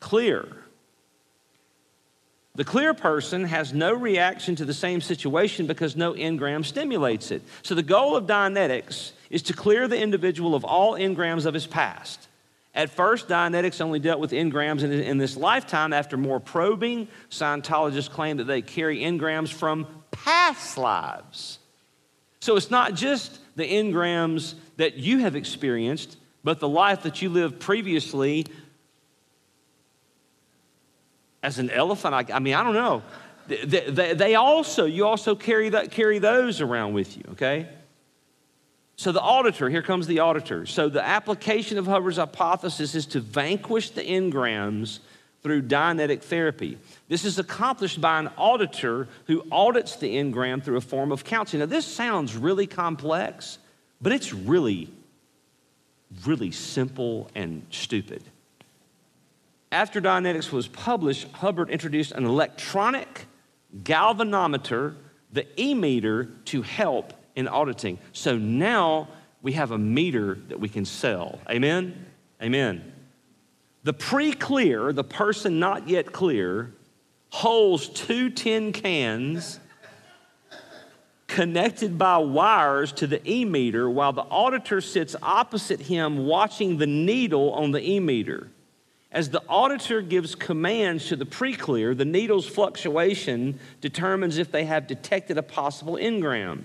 S1: Clear. The clear person has no reaction to the same situation because no engram stimulates it. So the goal of Dianetics is to clear the individual of all engrams of his past. At first, Dianetics only dealt with engrams in, in this lifetime. After more probing, Scientologists claim that they carry engrams from past lives. So it's not just the engrams that you have experienced, but the life that you lived previously as an elephant. I, I mean, I don't know. They, they, they, also, you also carry, that, carry those around with you, okay? So the auditor, here comes the auditor. So the application of Hubbard's hypothesis is to vanquish the engrams through Dianetic therapy. This is accomplished by an auditor who audits the engram through a form of counseling. Now, this sounds really complex, but it's really, really simple and stupid. After Dianetics was published, Hubbard introduced an electronic galvanometer, the e meter, to help in auditing. So now we have a meter that we can sell. Amen? Amen. The pre clear, the person not yet clear, holds two tin cans connected by wires to the e meter while the auditor sits opposite him watching the needle on the e meter. As the auditor gives commands to the pre clear, the needle's fluctuation determines if they have detected a possible engram.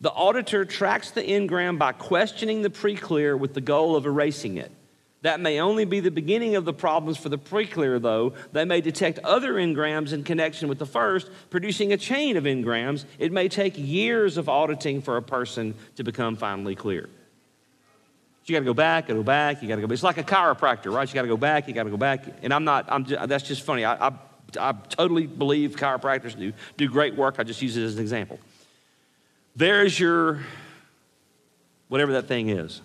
S1: The auditor tracks the engram by questioning the pre clear with the goal of erasing it. That may only be the beginning of the problems for the pre-clear, though. They may detect other engrams in connection with the first, producing a chain of engrams. It may take years of auditing for a person to become finally clear. You got to go back, go back, you got to go. It's like a chiropractor, right? You got to go back, you got to go back. And I'm not. I'm. Just, that's just funny. I, I, I totally believe chiropractors do do great work. I just use it as an example. There's your whatever that thing is.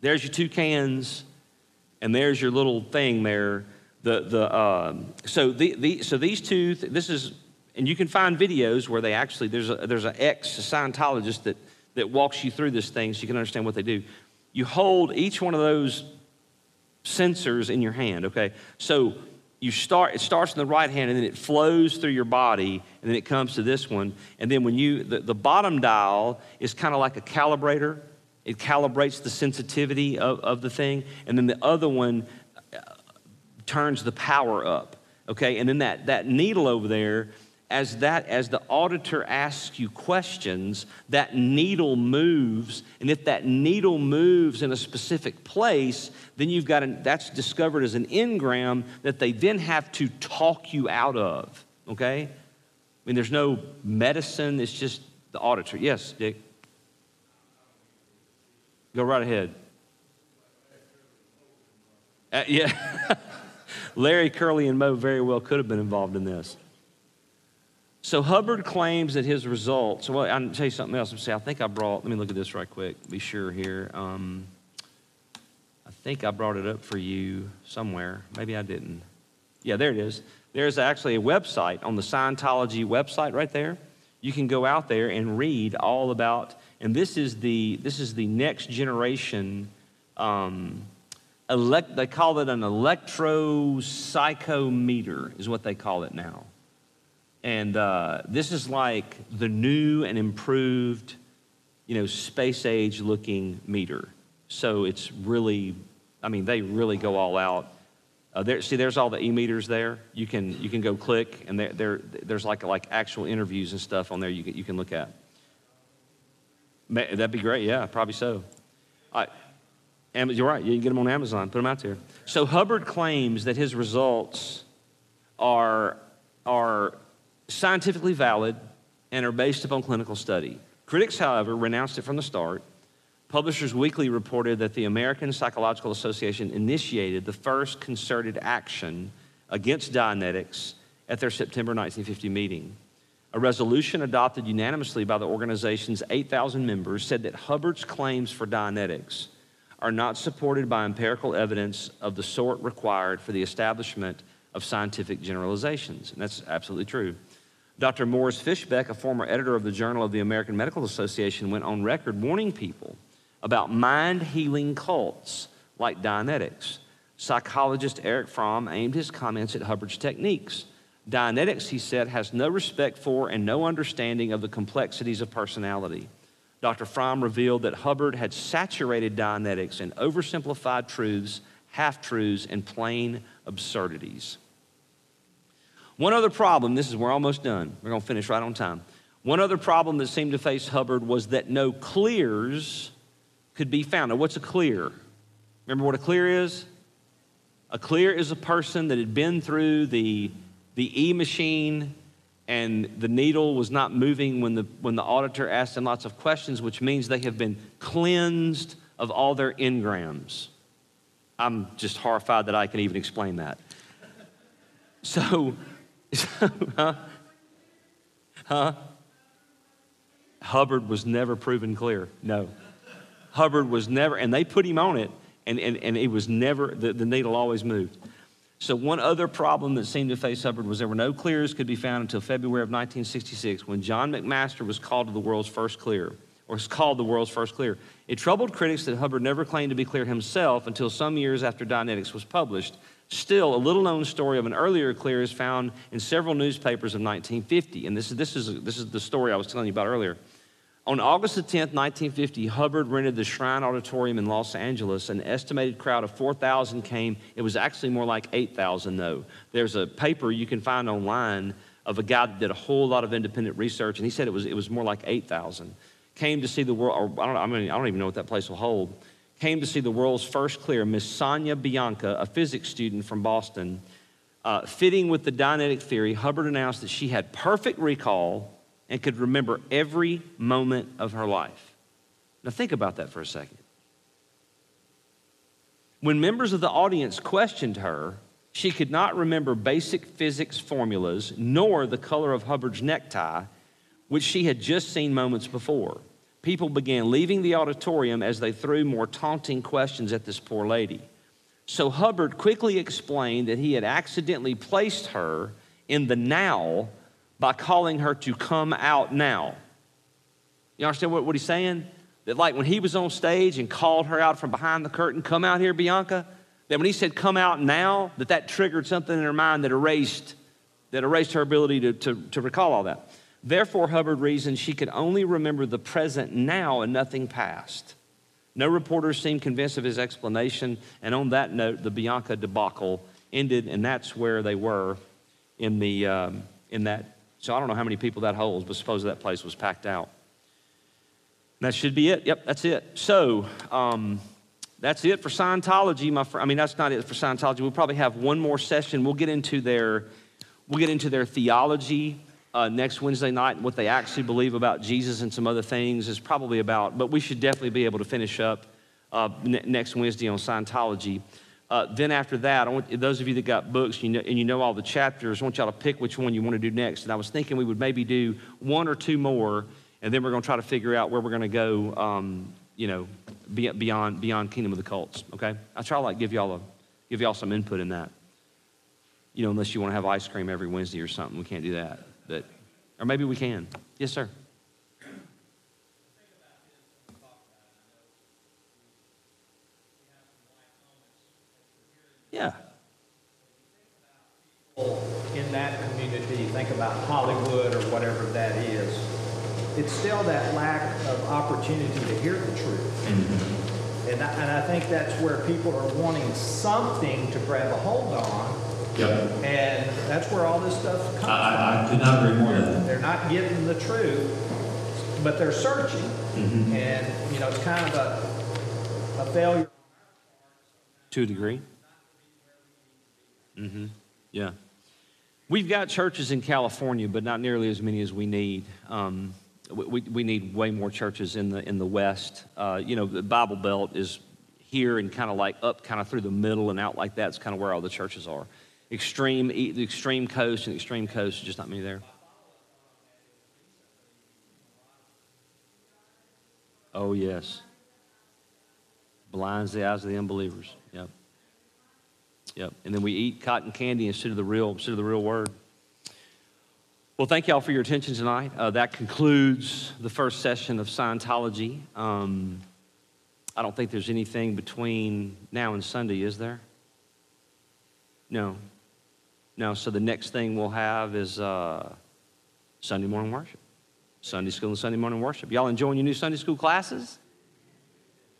S1: There's your two cans and there's your little thing there. The, the, um, so, the, the, so these two, this is, and you can find videos where they actually, there's, a, there's an ex Scientologist that, that walks you through this thing so you can understand what they do. You hold each one of those sensors in your hand, okay? So you start, it starts in the right hand and then it flows through your body and then it comes to this one. And then when you, the, the bottom dial is kind of like a calibrator it calibrates the sensitivity of, of the thing. And then the other one uh, turns the power up. Okay, and then that, that needle over there, as that as the auditor asks you questions, that needle moves, and if that needle moves in a specific place, then you've got an, that's discovered as an engram that they then have to talk you out of. Okay, I mean there's no medicine; it's just the auditor. Yes, Dick. Go right ahead. Uh, yeah. Larry, Curly, and Moe very well could have been involved in this. So Hubbard claims that his results, well, I'll tell you something else. Say, I think I brought, let me look at this right quick, be sure here. Um, I think I brought it up for you somewhere. Maybe I didn't. Yeah, there it is. There's actually a website on the Scientology website right there. You can go out there and read all about and this is the, this is the next generation, um, elect, they call it an electropsychometer, is what they call it now. And uh, this is like the new and improved, you know, space age looking meter. So it's really, I mean, they really go all out. Uh, there, see, there's all the e-meters there. You can you can go click, and there, there there's like like actual interviews and stuff on there you can, you can look at. That'd be great. Yeah, probably so. I, you're right. You can get them on Amazon. Put them out there. So Hubbard claims that his results are, are scientifically valid and are based upon clinical study. Critics, however, renounced it from the start. Publishers Weekly reported that the American Psychological Association initiated the first concerted action against Dianetics at their September 1950 meeting. A resolution adopted unanimously by the organization's 8,000 members said that Hubbard's claims for Dianetics are not supported by empirical evidence of the sort required for the establishment of scientific generalizations. And that's absolutely true. Dr. Morris Fishbein, a former editor of the Journal of the American Medical Association, went on record warning people about mind healing cults like Dianetics. Psychologist Erich Fromm aimed his comments at Hubbard's techniques Dianetics, he said, has no respect for and no understanding of the complexities of personality. Dr. Fromm revealed that Hubbard had saturated Dianetics in oversimplified truths, half truths, and plain absurdities. One other problem, this is, we're almost done. We're going to finish right on time. One other problem that seemed to face Hubbard was that no clears could be found. Now, what's a clear? Remember what a clear is? A clear is a person that had been through the, the E machine and the needle was not moving when the, when the auditor asked them lots of questions, which means they have been cleansed of all their engrams. I'm just horrified that I can even explain that. So, so huh? Huh? Hubbard was never proven clear. No. Hubbard was never, and they put him on it, and, and, and it was never, the, the needle always moved. So, one other problem that seemed to face Hubbard was there were no clears could be found until February of 1966 when John McMaster was called to the world's first clear, or was called the world's first clear. It troubled critics that Hubbard never claimed to be clear himself until some years after Dianetics was published. Still, a little known story of an earlier clear is found in several newspapers of 1950. And this is, this is, this is the story I was telling you about earlier. On August the 10th, 1950, Hubbard rented the Shrine Auditorium in Los Angeles. An estimated crowd of 4,000 came. It was actually more like 8,000, though. There's a paper you can find online of a guy that did a whole lot of independent research, and he said it was, it was more like 8,000. Came to see the world, or I don't, I, mean, I don't even know what that place will hold. Came to see the world's first clear, Miss Sonia Bianca, a physics student from Boston. Uh, fitting with the Dianetic theory, Hubbard announced that she had perfect recall and could remember every moment of her life. Now, think about that for a second. When members of the audience questioned her, she could not remember basic physics formulas nor the color of Hubbard's necktie, which she had just seen moments before. People began leaving the auditorium as they threw more taunting questions at this poor lady. So Hubbard quickly explained that he had accidentally placed her in the now by calling her to come out now. You understand what, what he's saying? That, like, when he was on stage and called her out from behind the curtain, come out here, Bianca, that when he said, come out now, that that triggered something in her mind that erased, that erased her ability to, to, to recall all that. Therefore, Hubbard reasoned she could only remember the present now and nothing past. No reporters seemed convinced of his explanation, and on that note, the Bianca debacle ended, and that's where they were in, the, um, in that so I don't know how many people that holds, but suppose that place was packed out. that should be it. Yep, that's it. So um, that's it for Scientology. My fr- I mean, that's not it for Scientology. We'll probably have one more session. We'll get into their, we'll get into their theology uh, next Wednesday night what they actually believe about Jesus and some other things is probably about. But we should definitely be able to finish up uh, next Wednesday on Scientology. Uh, then after that, I want those of you that got books you know, and you know all the chapters, I want y'all to pick which one you want to do next. And I was thinking we would maybe do one or two more, and then we're going to try to figure out where we're going to go. Um, you know, beyond beyond Kingdom of the Cults. Okay, I try to like give y'all a give y'all some input in that. You know, unless you want to have ice cream every Wednesday or something, we can't do that. But or maybe we can. Yes, sir. Yeah.
S2: In that community, think about Hollywood or whatever that is, it's still that lack of opportunity to hear the truth. Mm-hmm. And, I, and I think that's where people are wanting something to grab a hold on. Yep. And that's where all this stuff comes
S3: I, I, I could not agree more
S2: than that. They're not getting the truth, but they're searching. Mm-hmm. And, you know, it's kind of a, a failure.
S1: To a degree. Mm-hmm. Yeah. We've got churches in California, but not nearly as many as we need. Um, we, we need way more churches in the in the West. Uh, you know, the Bible Belt is here and kind of like up, kind of through the middle and out like that. It's kind of where all the churches are. Extreme, the extreme coast and extreme coast, just not me there. Oh yes, blinds the eyes of the unbelievers. Yep. Yep. And then we eat cotton candy instead of the real, instead of the real word. Well, thank y'all for your attention tonight. Uh, that concludes the first session of Scientology. Um, I don't think there's anything between now and Sunday, is there? No. No, so the next thing we'll have is uh, Sunday morning worship. Sunday school and Sunday morning worship. Y'all enjoying your new Sunday school classes?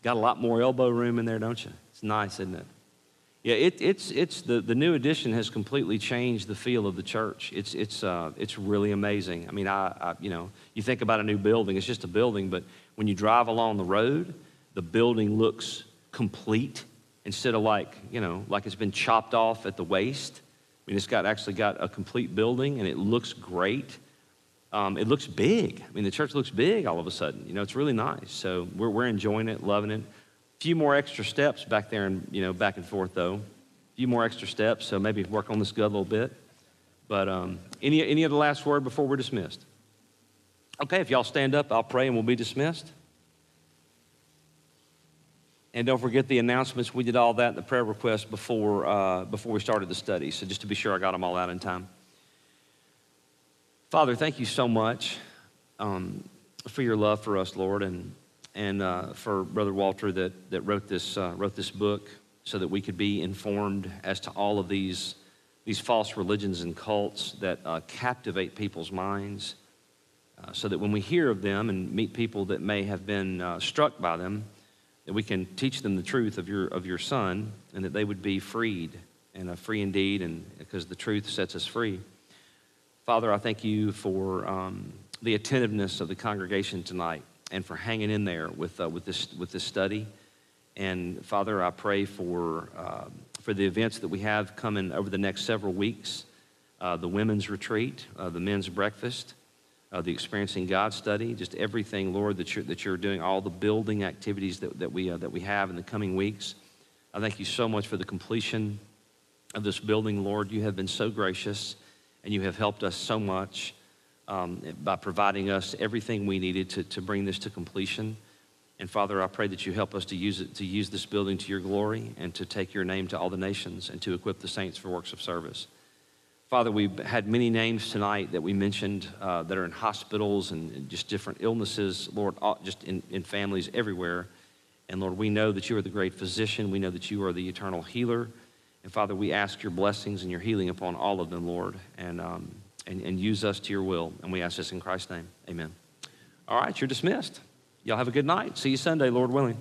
S1: Got a lot more elbow room in there, don't you? It's nice, isn't it? Yeah, it, it's, it's the, the new addition has completely changed the feel of the church. It's, it's, uh, it's really amazing. I mean, I, I, you know, you think about a new building, it's just a building, but when you drive along the road, the building looks complete instead of like, you know, like it's been chopped off at the waist. I mean, it's got actually got a complete building and it looks great. Um, it looks big. I mean, the church looks big all of a sudden. You know, it's really nice. So we're, we're enjoying it, loving it. A few more extra steps back there and, you know, back and forth though. A few more extra steps. So maybe work on this gut a little bit. But um, any, any other last word before we're dismissed? Okay, if y'all stand up, I'll pray and we'll be dismissed. And don't forget the announcements. We did all that the prayer request before, uh, before we started the study. So just to be sure I got them all out in time. Father, thank you so much um, for your love for us, Lord, and, and uh, for Brother Walter that, that wrote, this, uh, wrote this book so that we could be informed as to all of these, these false religions and cults that uh, captivate people's minds. Uh, so that when we hear of them and meet people that may have been uh, struck by them, that we can teach them the truth of your, of your son and that they would be freed and free indeed, and because the truth sets us free. Father, I thank you for um, the attentiveness of the congregation tonight and for hanging in there with, uh, with, this, with this study. And Father, I pray for, uh, for the events that we have coming over the next several weeks uh, the women's retreat, uh, the men's breakfast, uh, the Experiencing God study, just everything, Lord, that you're, that you're doing, all the building activities that, that, we, uh, that we have in the coming weeks. I thank you so much for the completion of this building, Lord. You have been so gracious and you have helped us so much um, by providing us everything we needed to, to bring this to completion. And Father, I pray that you help us to use it to use this building to your glory and to take your name to all the nations and to equip the saints for works of service. Father, we've had many names tonight that we mentioned uh, that are in hospitals and just different illnesses, Lord, just in, in families everywhere. And Lord, we know that you are the great physician. We know that you are the eternal healer. And Father, we ask your blessings and your healing upon all of them, Lord, and, um, and, and use us to your will. And we ask this in Christ's name. Amen. All right, you're dismissed. Y'all have a good night. See you Sunday, Lord willing.